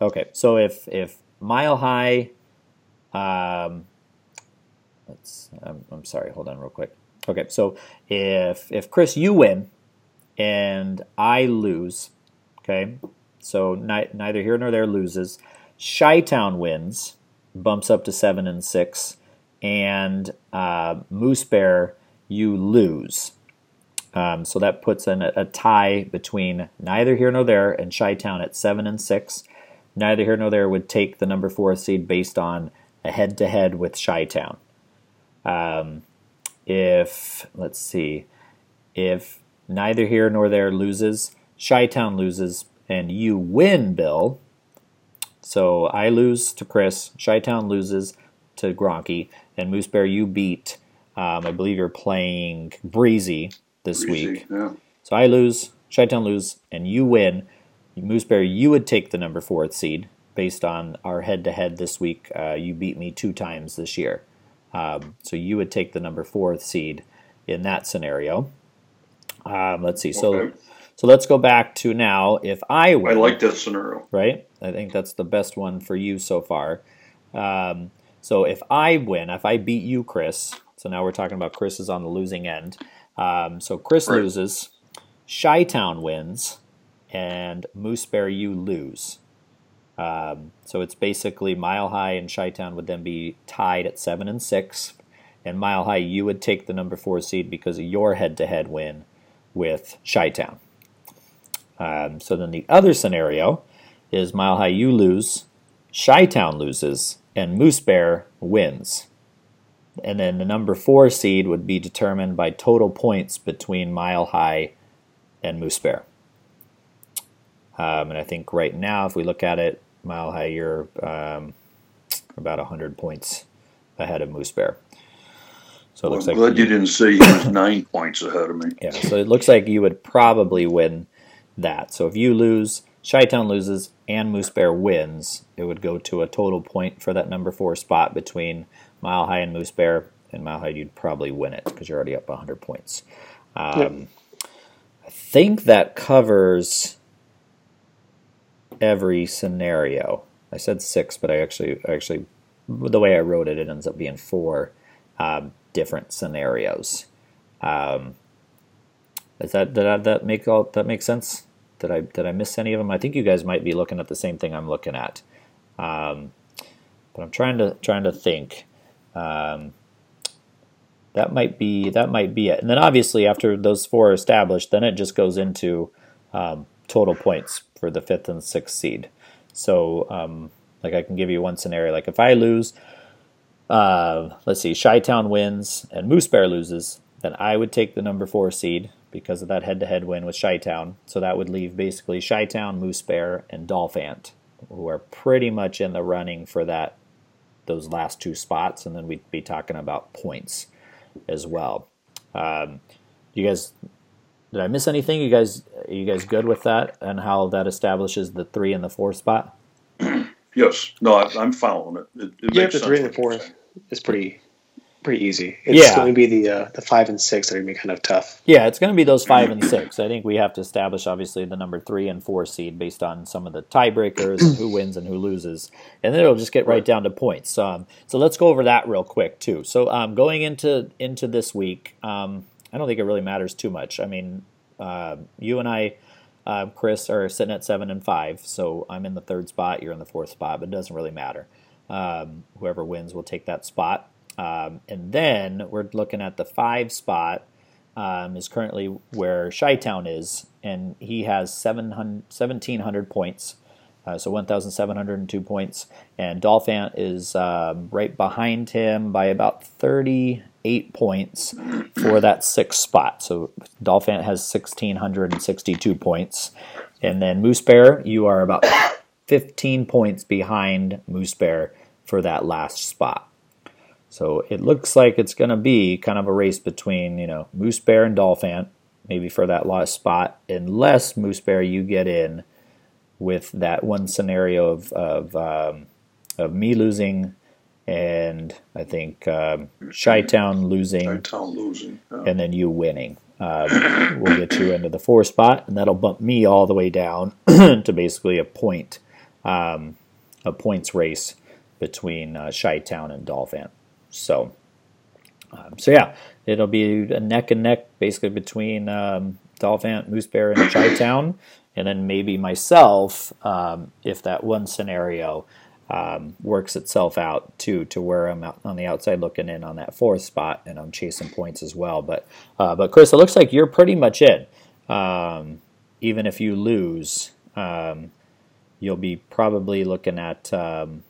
okay, so if if mile high, um, let's. I'm, I'm sorry. Hold on, real quick. Okay, so if if Chris you win and I lose, okay, so ni- neither here nor there loses. Chi Town wins, bumps up to seven and six, and uh, Moose Bear you lose. Um, so that puts in a, a, tie between neither here nor there and Chi Town at seven and six. Neither here nor there would take the number four seed based on a head to head with Chi Town. Um, if let's see, if neither here nor there loses, Chi Town loses, and you win, Bill. So I lose to Chris, Chi Town loses to Gronky, and Moose Bear you beat. Um, I believe you're playing Breezy this Breezy, week. Yeah. So I lose, Chi Town lose, and you win. Moose Bear, you would take the number fourth seed based on our head to head this week. Uh, you beat me two times this year. Um, so you would take the number fourth seed in that scenario. Um, let's see. So, Okay. so let's go back to now. If I win, I like that scenario. right? I think that's the best one for you so far. Um, so if I win, if I beat you, Chris, so now we're talking about Chris is on the losing end. Um, so Chris Right. loses, Chi Town wins, and Moose Bear you lose. Um, so it's basically Mile High and Chi Town would then be tied at seven and six, and Mile High you would take the number four seed because of your head-to-head win with Chi Town. Um, so then the other scenario is Mile High you lose, Chi Town loses, and Moose Bear wins. And then the number four seed would be determined by total points between Mile High and Moose Bear. Um, and I think right now, if we look at it, Mile High, you're um, about 100 points ahead of Moose Bear. So it Well, looks I'm like glad you didn't say he was nine <laughs> points ahead of me. yeah, so it looks like you would probably win that. So if you lose, Chi Town loses, and Moose Bear wins, it would go to a total point for that number four spot between Mile High and Moose Bear. And Mile High, you'd probably win it because you're already up 100 points. Um, Yep. I think that covers every scenario. I said six, but I actually, actually, the way I wrote it, it ends up being four um, different scenarios. Um, is that did I, that make all that make sense? Did I did I miss any of them? I think you guys might be looking at the same thing I'm looking at, um, but I'm trying to trying to think. Um, that might be that might be it. And then obviously after those four are established, then it just goes into um, total points for the fifth and sixth seed. So um, like I can give you one scenario. Like if I lose, uh, let's see, Chi Town wins and Moose Bear loses, then I would take the number four seed because of that head-to-head win with Chi Town. So that would leave basically Chi Town, Moose Bear, and Dolphant, who are pretty much in the running for that those last two spots, and then we'd be talking about points as well. Um, you guys, did I miss anything? You guys, are you guys good with that and how that establishes the three and the four spot? <clears throat> Yes. No, I, I'm following it. it, it Yeah, makes the three and the four saying. is pretty pretty easy. It's Yeah. going to be the uh, the five and six that are going to be kind of tough. Yeah, it's going to be those five and six. I think we have to establish, obviously, the number three and four seed based on some of the tiebreakers and who wins and who loses, and then it'll just get right down to points. Um, so let's go over that real quick too. So um, going into into this week, um, I don't think it really matters too much. I mean, uh, you and I, uh, Chris, are sitting at seven and five, so I'm in the third spot. You're in the fourth spot, but it doesn't really matter. Um, whoever wins will take that spot. Um, and then we're looking at the five spot um, is currently where Chi Town is, and he has 700, 1,700 points, uh, so 1,702 points. And Dolphant is um, right behind him by about 38 points for that sixth spot. So Dolphant has 1,662 points. And then Moose Bear, you are about 15 points behind Moose Bear for that last spot. So it looks like it's going to be kind of a race between, you know, Moose Bear and Dolphant, maybe for that last spot, unless Moose Bear you get in with that one scenario of of, um, of me losing and I think um, Chi Town losing Chi Town losing. Yeah. and then you winning. Um, we'll get you into the four spot, and that'll bump me all the way down <clears throat> to basically a point, um, a points race between uh, Chi Town and Dolphin. So, um, so yeah, it'll be a neck and neck basically between um, Dolphant, Moose Bear, and Chi Town, and then maybe myself um, if that one scenario um, works itself out too to where I'm out on the outside looking in on that fourth spot and I'm chasing points as well. But uh, but Chris, it looks like you're pretty much in. Um, even if you lose, um, you'll be probably looking at um,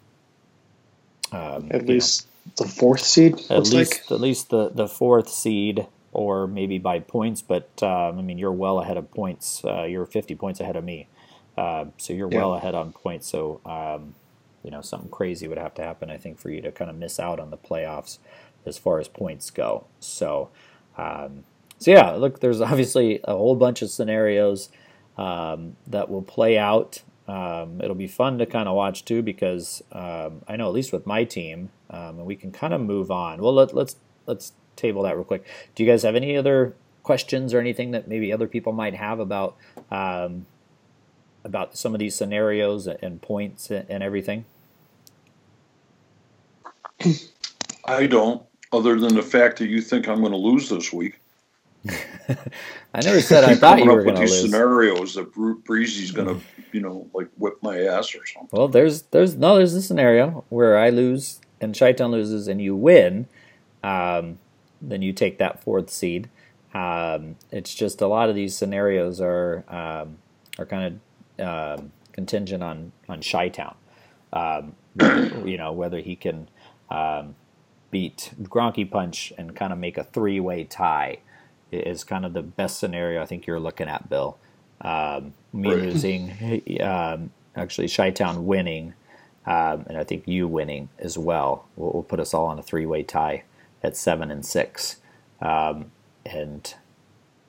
um, at least know, the fourth seed. At least like. at least the the fourth seed. Or maybe by points, but um, I mean you're well ahead of points. Uh, you're 50 points ahead of me, uh, so you're yeah. well ahead on points. So you know something crazy would have to happen I think for you to kind of miss out on the playoffs as far as points go. So um, so yeah, look, there's obviously a whole bunch of scenarios um, that will play out. Um, it'll be fun to kind of watch too because um, I know at least with my team, um, and we can kind of move on. Well, let, let's let's table that real quick. Do you guys have any other questions or anything that maybe other people might have about um, about some of these scenarios and points and everything? I don't, other than the fact that you think I'm going to lose this week. <laughs> I never said I thought you were going to lose. Scenarios that Breezy's going to, you know, like whip my ass or something. Well, there's there's no there's a scenario where I lose and Chi Town loses and you win, um, then you take that fourth seed. Um, it's just a lot of these scenarios are um, are kind of um, contingent on on Chi Town. Um, you know whether he can um, beat Gronky Punch and kind of make a three way tie is kind of the best scenario I think you're looking at, Bill. Um, me right. losing, um, actually, Chi Town winning, um, and I think you winning as well will, will put us all on a three way tie at seven and six. Um, and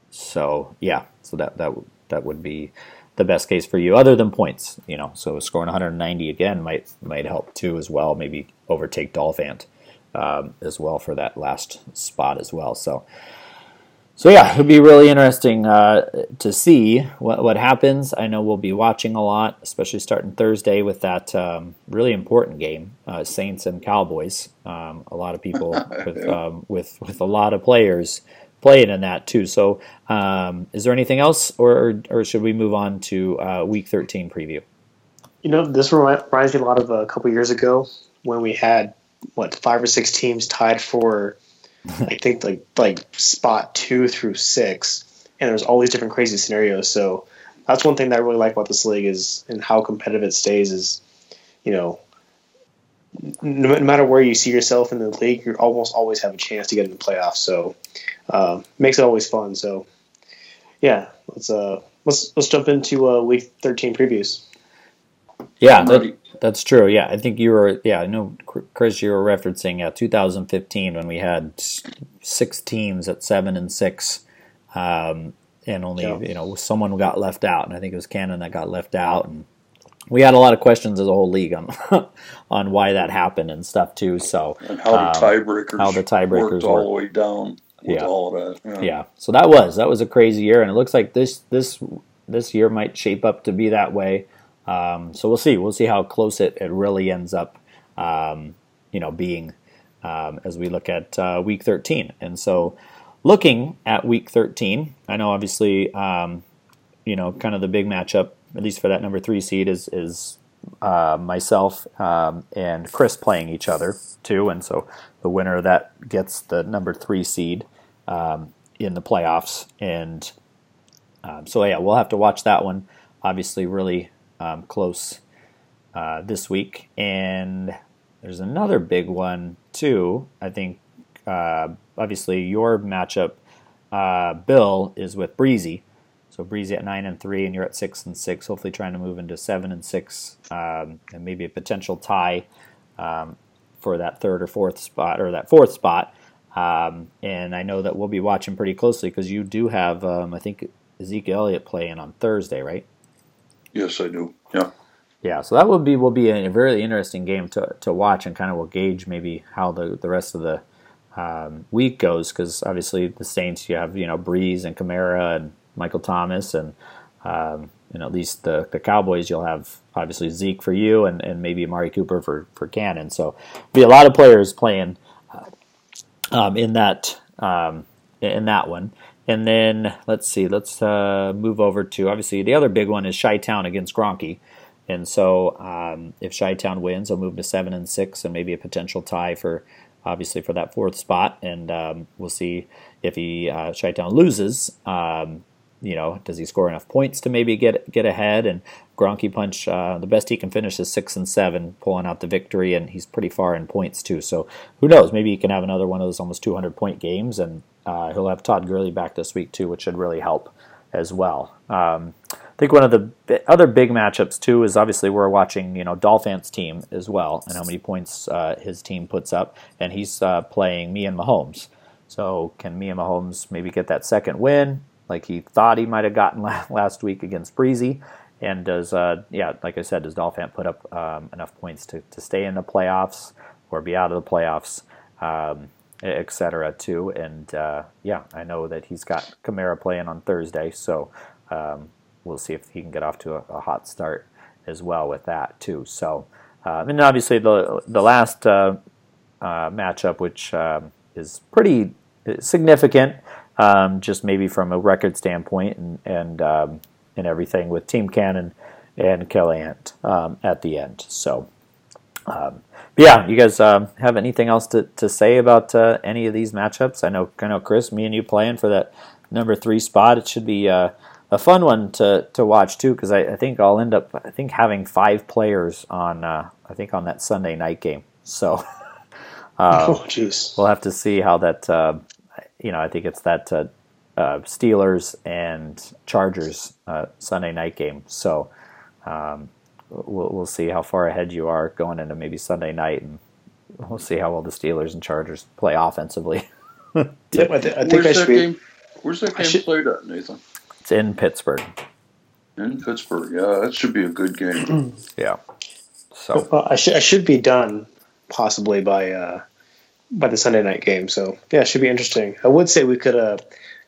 so, yeah, so that, that, that would be the best case for you, other than points. You know, so scoring 190 again might might help too as well. Maybe overtake Dolphant um, as well for that last spot as well. So, so yeah, it'll be really interesting uh, to see what what happens. I know we'll be watching a lot, especially starting Thursday with that um, really important game, uh, Saints and Cowboys. Um, a lot of people <laughs> with um, with with a lot of players playing in that too. So, um, is there anything else, or or should we move on to uh, Week 13 preview? You know, this reminds me a lot of a couple years ago when we had what five or six teams tied for, <laughs> I think like like spot two through six, and there's all these different crazy scenarios. So that's one thing that I really like about this league is and how competitive it stays is, you know, no, matter where you see yourself in the league, you almost always have a chance to get in the playoffs. So uh, makes it always fun. So yeah, let's uh let's let's jump into uh, week thirteen previews. Yeah, that, that's true. Yeah, I think you were. Yeah, I know, Chris, you were referencing yeah, 2015 when we had six teams at seven and six, um, and only yeah. you know someone got left out, and I think it was Cannon that got left out, and we had a lot of questions as a whole league on <laughs> on why that happened and stuff too. So and how the um, tiebreakers how the tiebreakers worked all the way down with yeah. all of that. Yeah. yeah. So that was that was a crazy year, and it looks like this this this year might shape up to be that way. Um, so we'll see. We'll see how close it, it really ends up. Um, you know, being um, as we look at uh, week 13, and so looking at week 13, I know obviously um, you know kind of the big matchup at least for that number three seed, is is uh, myself um, and Chris playing each other too, and so the winner of that gets the number three seed um, in the playoffs. And um, so yeah, we'll have to watch that one. Obviously, really um, close uh, this week, and there's another big one too. I think uh, obviously your matchup, uh, Bill, is with Breezy. So Breezy at nine and three, and you're at six and six. Hopefully, trying to move into seven and six, um, and maybe a potential tie um, for that third or fourth spot, or that fourth spot. Um, and I know that we'll be watching pretty closely because you do have, um, I think, Ezekiel Elliott playing on Thursday, right? Yes, I do. Yeah. Yeah, so that will be will be a very interesting game to, to watch, and kind of will gauge maybe how the, the rest of the um, week goes because obviously the Saints you have you know Brees and Kamara and Michael Thomas, and um, and at least the, the Cowboys, you'll have obviously Zeke for you, and, and maybe Amari Cooper for for Cannon. So be a lot of players playing uh, um, in that um, in that one. And then let's see, let's uh, move over to obviously the other big one is Chi Town against Gronky. And so um, if Chi Town wins, they'll move to seven and six, and maybe a potential tie for obviously for that fourth spot. And um, we'll see if he uh, Town loses. You know, does he score enough points to maybe get get ahead? And Gronky Punch, uh, the best he can finish is six and seven, pulling out the victory, and he's pretty far in points too. So who knows? Maybe he can have another one of those almost 200 point games, and uh, he'll have Todd Gurley back this week too, which should really help as well. Um, I think one of the other big matchups too is obviously we're watching you know Dolphins team as well and how many points uh, his team puts up, and he's uh, playing me and Mahomes. So can me and Mahomes maybe get that second win like he thought he might have gotten <laughs> last week against Breezy? And does uh, yeah, like I said, does Dolphin put up um, enough points to, to stay in the playoffs or be out of the playoffs? Um, etc. too. And uh, yeah, I know that he's got Kamara playing on Thursday, so um, we'll see if he can get off to a, a, hot start as well with that too. So, uh, and obviously the the last uh, uh matchup, which um, is pretty significant, um, just maybe from a record standpoint and and um, and everything with Team Cannon and Kelly Ant um, at the end. So. Um, yeah, you guys um, have anything else to, to say about uh, any of these matchups? I know, I know, Chris, me and you playing for that number three spot. It should be uh, a fun one to, to watch too, because I, I, think I'll end up I think having five players on uh, I think on that Sunday night game. So, <laughs> uh, oh jeez, we'll have to see how that. Uh, you know, I think it's that uh, Steelers and Chargers Sunday night game. So. Um, we'll, we'll see how far ahead you are going into maybe Sunday night, and we'll see how well the Steelers and Chargers play offensively. <laughs> yep, I, th- I think I should. Game, where's that game should, played at, Nathan? It's in Pittsburgh. In Pittsburgh, yeah, that should be a good game. <clears throat> yeah. So well, I should I should be done possibly by uh, by the Sunday night game. So yeah, it should be interesting. I would say we could uh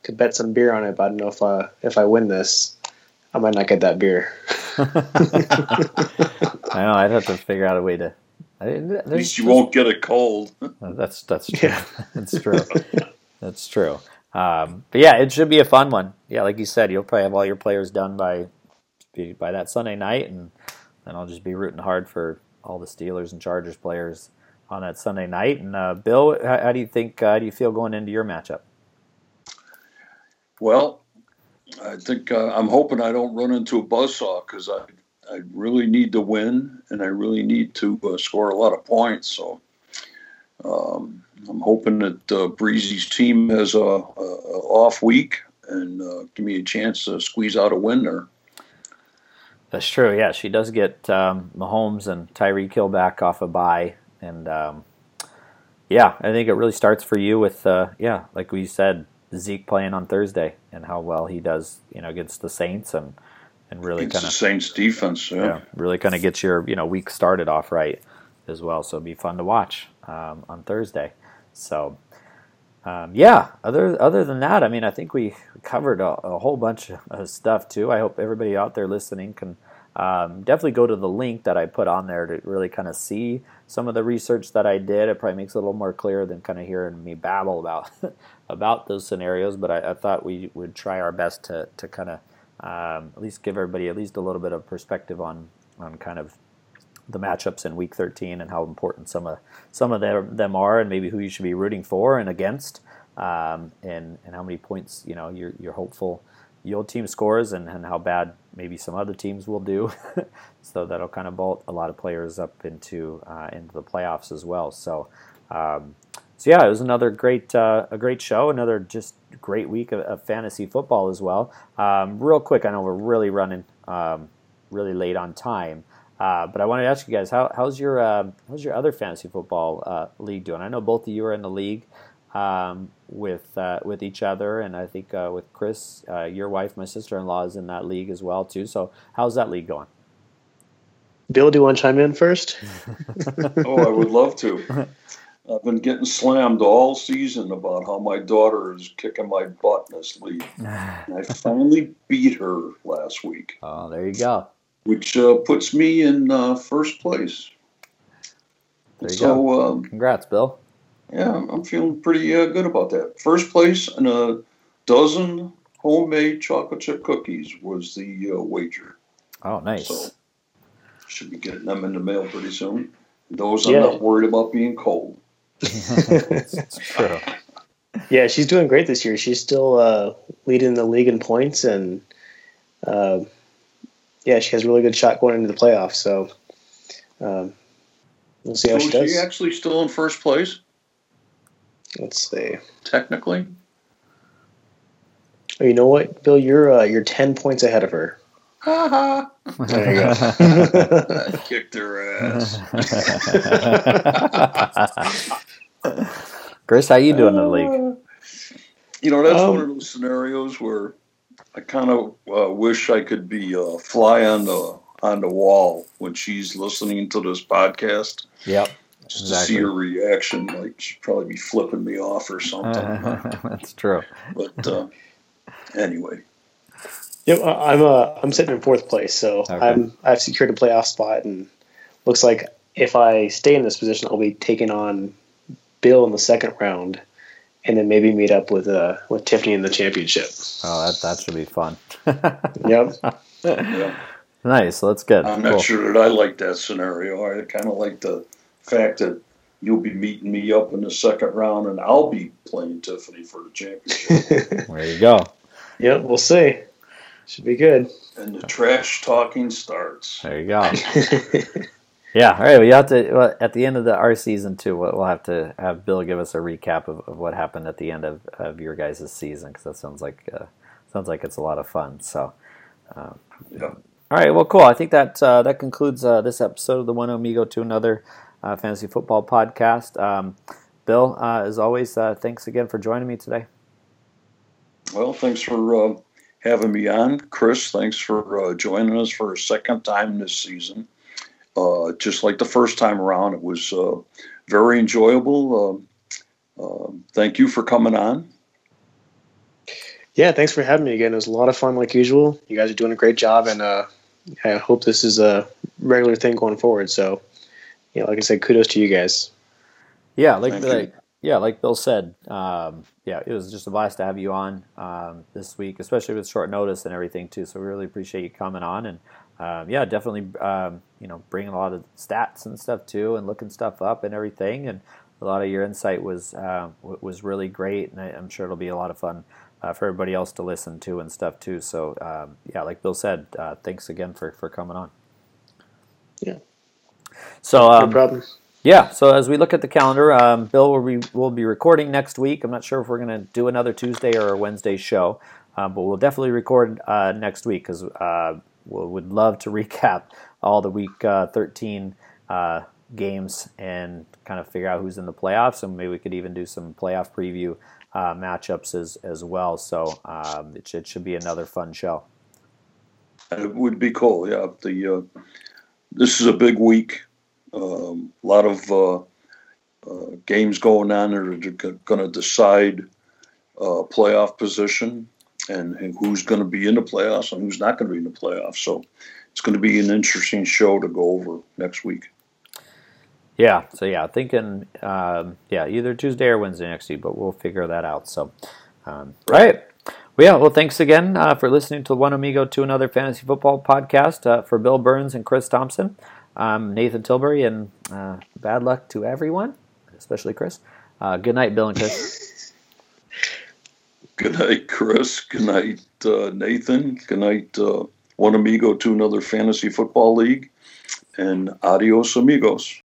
could bet some beer on it, but I don't know if uh, if I win this. I might not get that beer. <laughs> I know. I'd have to figure out a way to. At least you won't get a cold. <laughs> that's that's true. Yeah. <laughs> that's true. That's true. Um, but yeah, it should be a fun one. Yeah, like you said, you'll probably have all your players done by by that Sunday night, and then I'll just be rooting hard for all the Steelers and Chargers players on that Sunday night. And uh, Bill, how, how, do you think? Uh, how do you feel going into your matchup? Well, I think uh, I'm hoping I don't run into a buzzsaw because I I really need to win and I really need to uh, score a lot of points. So um, I'm hoping that uh, Breezy's team has a, a, a off week and uh, give me a chance to squeeze out a win there. That's true. Yeah, she does get um, Mahomes and Tyreek Hill back off a bye, and um, yeah, I think it really starts for you with uh, yeah, like we said, Zeke playing on Thursday and how well he does, you know, against the Saints and and really kind of Saints defense, yeah. yeah really kind of gets your you know week started off right as well. So it'll be fun to watch um, on Thursday. So um, yeah, other other than that, I mean, I think we covered a, a whole bunch of stuff too. I hope everybody out there listening can um, definitely go to the link that I put on there to really kind of see some of the research that I did. It probably makes it a little more clear than kind of hearing me babble about <laughs> about those scenarios. But I, I, thought we would try our best to to kind of um, at least give everybody at least a little bit of perspective on on kind of the matchups in Week 13 and how important some of some of them, them are, and maybe who you should be rooting for and against, um, and and how many points you know you're you're hopeful your team scores and, and how bad maybe some other teams will do. <laughs> so that'll kind of bolt a lot of players up into uh, into the playoffs as well. So. Um, so yeah, it was another great uh, a great show, another just great week of, of fantasy football as well. Um, real quick, I know we're really running um, really late on time, uh, but I wanted to ask you guys how, how's your uh, how's your other fantasy football uh, league doing? I know both of you are in the league um, with uh, with each other, and I think uh, with Chris, your wife, my sister in law, is in that league as well too. So how's that league going? Bill, do you want to chime in first? <laughs> <laughs> oh, I would love to. I've been getting slammed all season about how my daughter is kicking my butt in this league. <laughs> and I finally beat her last week. Oh, there you go. Which uh, puts me in uh, first place. There you so, go. Um, Congrats, Bill. Yeah, I'm feeling pretty uh, good about that. First place and a dozen homemade chocolate chip cookies was the uh, wager. Oh, nice. So should be getting them in the mail pretty soon. Those Yeah. I'm not worried about being cold. <laughs> it's true. Yeah, she's doing great this year. She's still uh, leading the league in points, and uh, yeah, she has a really good shot going into the playoffs. So um, we'll see So how she is does. she actually still in first place, Let's see. technically? Oh, you know what, Bill? You're uh, you're ten points ahead of her. Ha ha. There you go. I kicked her ass. Chris, how you doing in the league? You know, that's Um, one of those scenarios where I kind of uh, wish I could be a fly on the on the wall when she's listening to this podcast, Yep. Just Exactly. to see her reaction. Like she'd probably be flipping me off or something. <laughs> That's true. but uh, anyway, Yep, I- I'm uh, I'm sitting in fourth place, so Okay. I'm I've secured a playoff spot, and looks like if I stay in this position, I'll be taking on Bill in the second round, and then maybe meet up with uh with Tiffany in the championship. Oh, that that should be fun. <laughs> Yep. yeah, nice. That's good. I'm not sure that I like that scenario. I kind of like the fact that you'll be meeting me up in the second round, and I'll be playing Tiffany for the championship. <laughs> There you go. Yep, we'll see. Should be good. and the trash talking starts. There you go. <laughs> Yeah. All right. We have to well, at the end of the our season too. We'll we'll have to have Bill give us a recap of, of what happened at the end of, of your guys' season because that sounds like uh, sounds like it's a lot of fun. So. Um, Yeah. All right. Well, cool. I think that uh, that concludes uh, this episode of the One Amigo to another uh, fantasy football podcast. Um, Bill, uh, as always, uh, thanks again for joining me today. Well, thanks for uh, having me on, Chris. Thanks for uh, joining us for a second time this season. Uh, just like the first time around, it was uh, very enjoyable. Uh, uh, thank you for coming on. Yeah, thanks for having me again. It was a lot of fun, like usual. You guys are doing a great job, and uh, I hope this is a regular thing going forward. So, yeah, like I said, kudos to you guys. Yeah, like Thank like yeah, like Bill said, um, yeah, it was just a blast to have you on um, this week, especially with short notice and everything too. So we really appreciate you coming on, and um, yeah, definitely, um, you know, bringing a lot of stats and stuff too, and looking stuff up and everything, and a lot of your insight was uh, was really great, and I, I'm sure it'll be a lot of fun uh, for everybody else to listen to and stuff too. So um, yeah, like Bill said, uh, thanks again for for coming on. Yeah. So um, no problem. yeah, so as we look at the calendar, um, Bill will be, will be recording next week. I'm not sure if we're going to do another Tuesday or a Wednesday show, uh, but we'll definitely record uh, next week because uh, we would love to <laughs> recap all the week uh, 13 uh, games and kind of figure out who's in the playoffs, and maybe we could even do some playoff preview uh, matchups as, as well. So um, it, should, it should be another fun show. It would be cool. Yeah, the uh, this is a big week. Um, a lot of uh, uh, games going on that are going to decide uh, playoff position and, and who's going to be in the playoffs and who's not going to be in the playoffs. So it's going to be an interesting show to go over next week. Yeah, so yeah, thinking um, yeah either Tuesday or Wednesday next week, but we'll figure that out. So, um, right. Well, yeah. Well, thanks again uh, for listening to One Amigo to another fantasy football podcast uh, for Bill Burns and Chris Thompson. I'm Nathan Tilbury, and uh, bad luck to everyone, especially Chris. Uh, good night, Bill and Chris. <laughs> Good night, Chris. Good night, uh, Nathan. Good night, uh, One Amigo to another fantasy football league. And adios, amigos.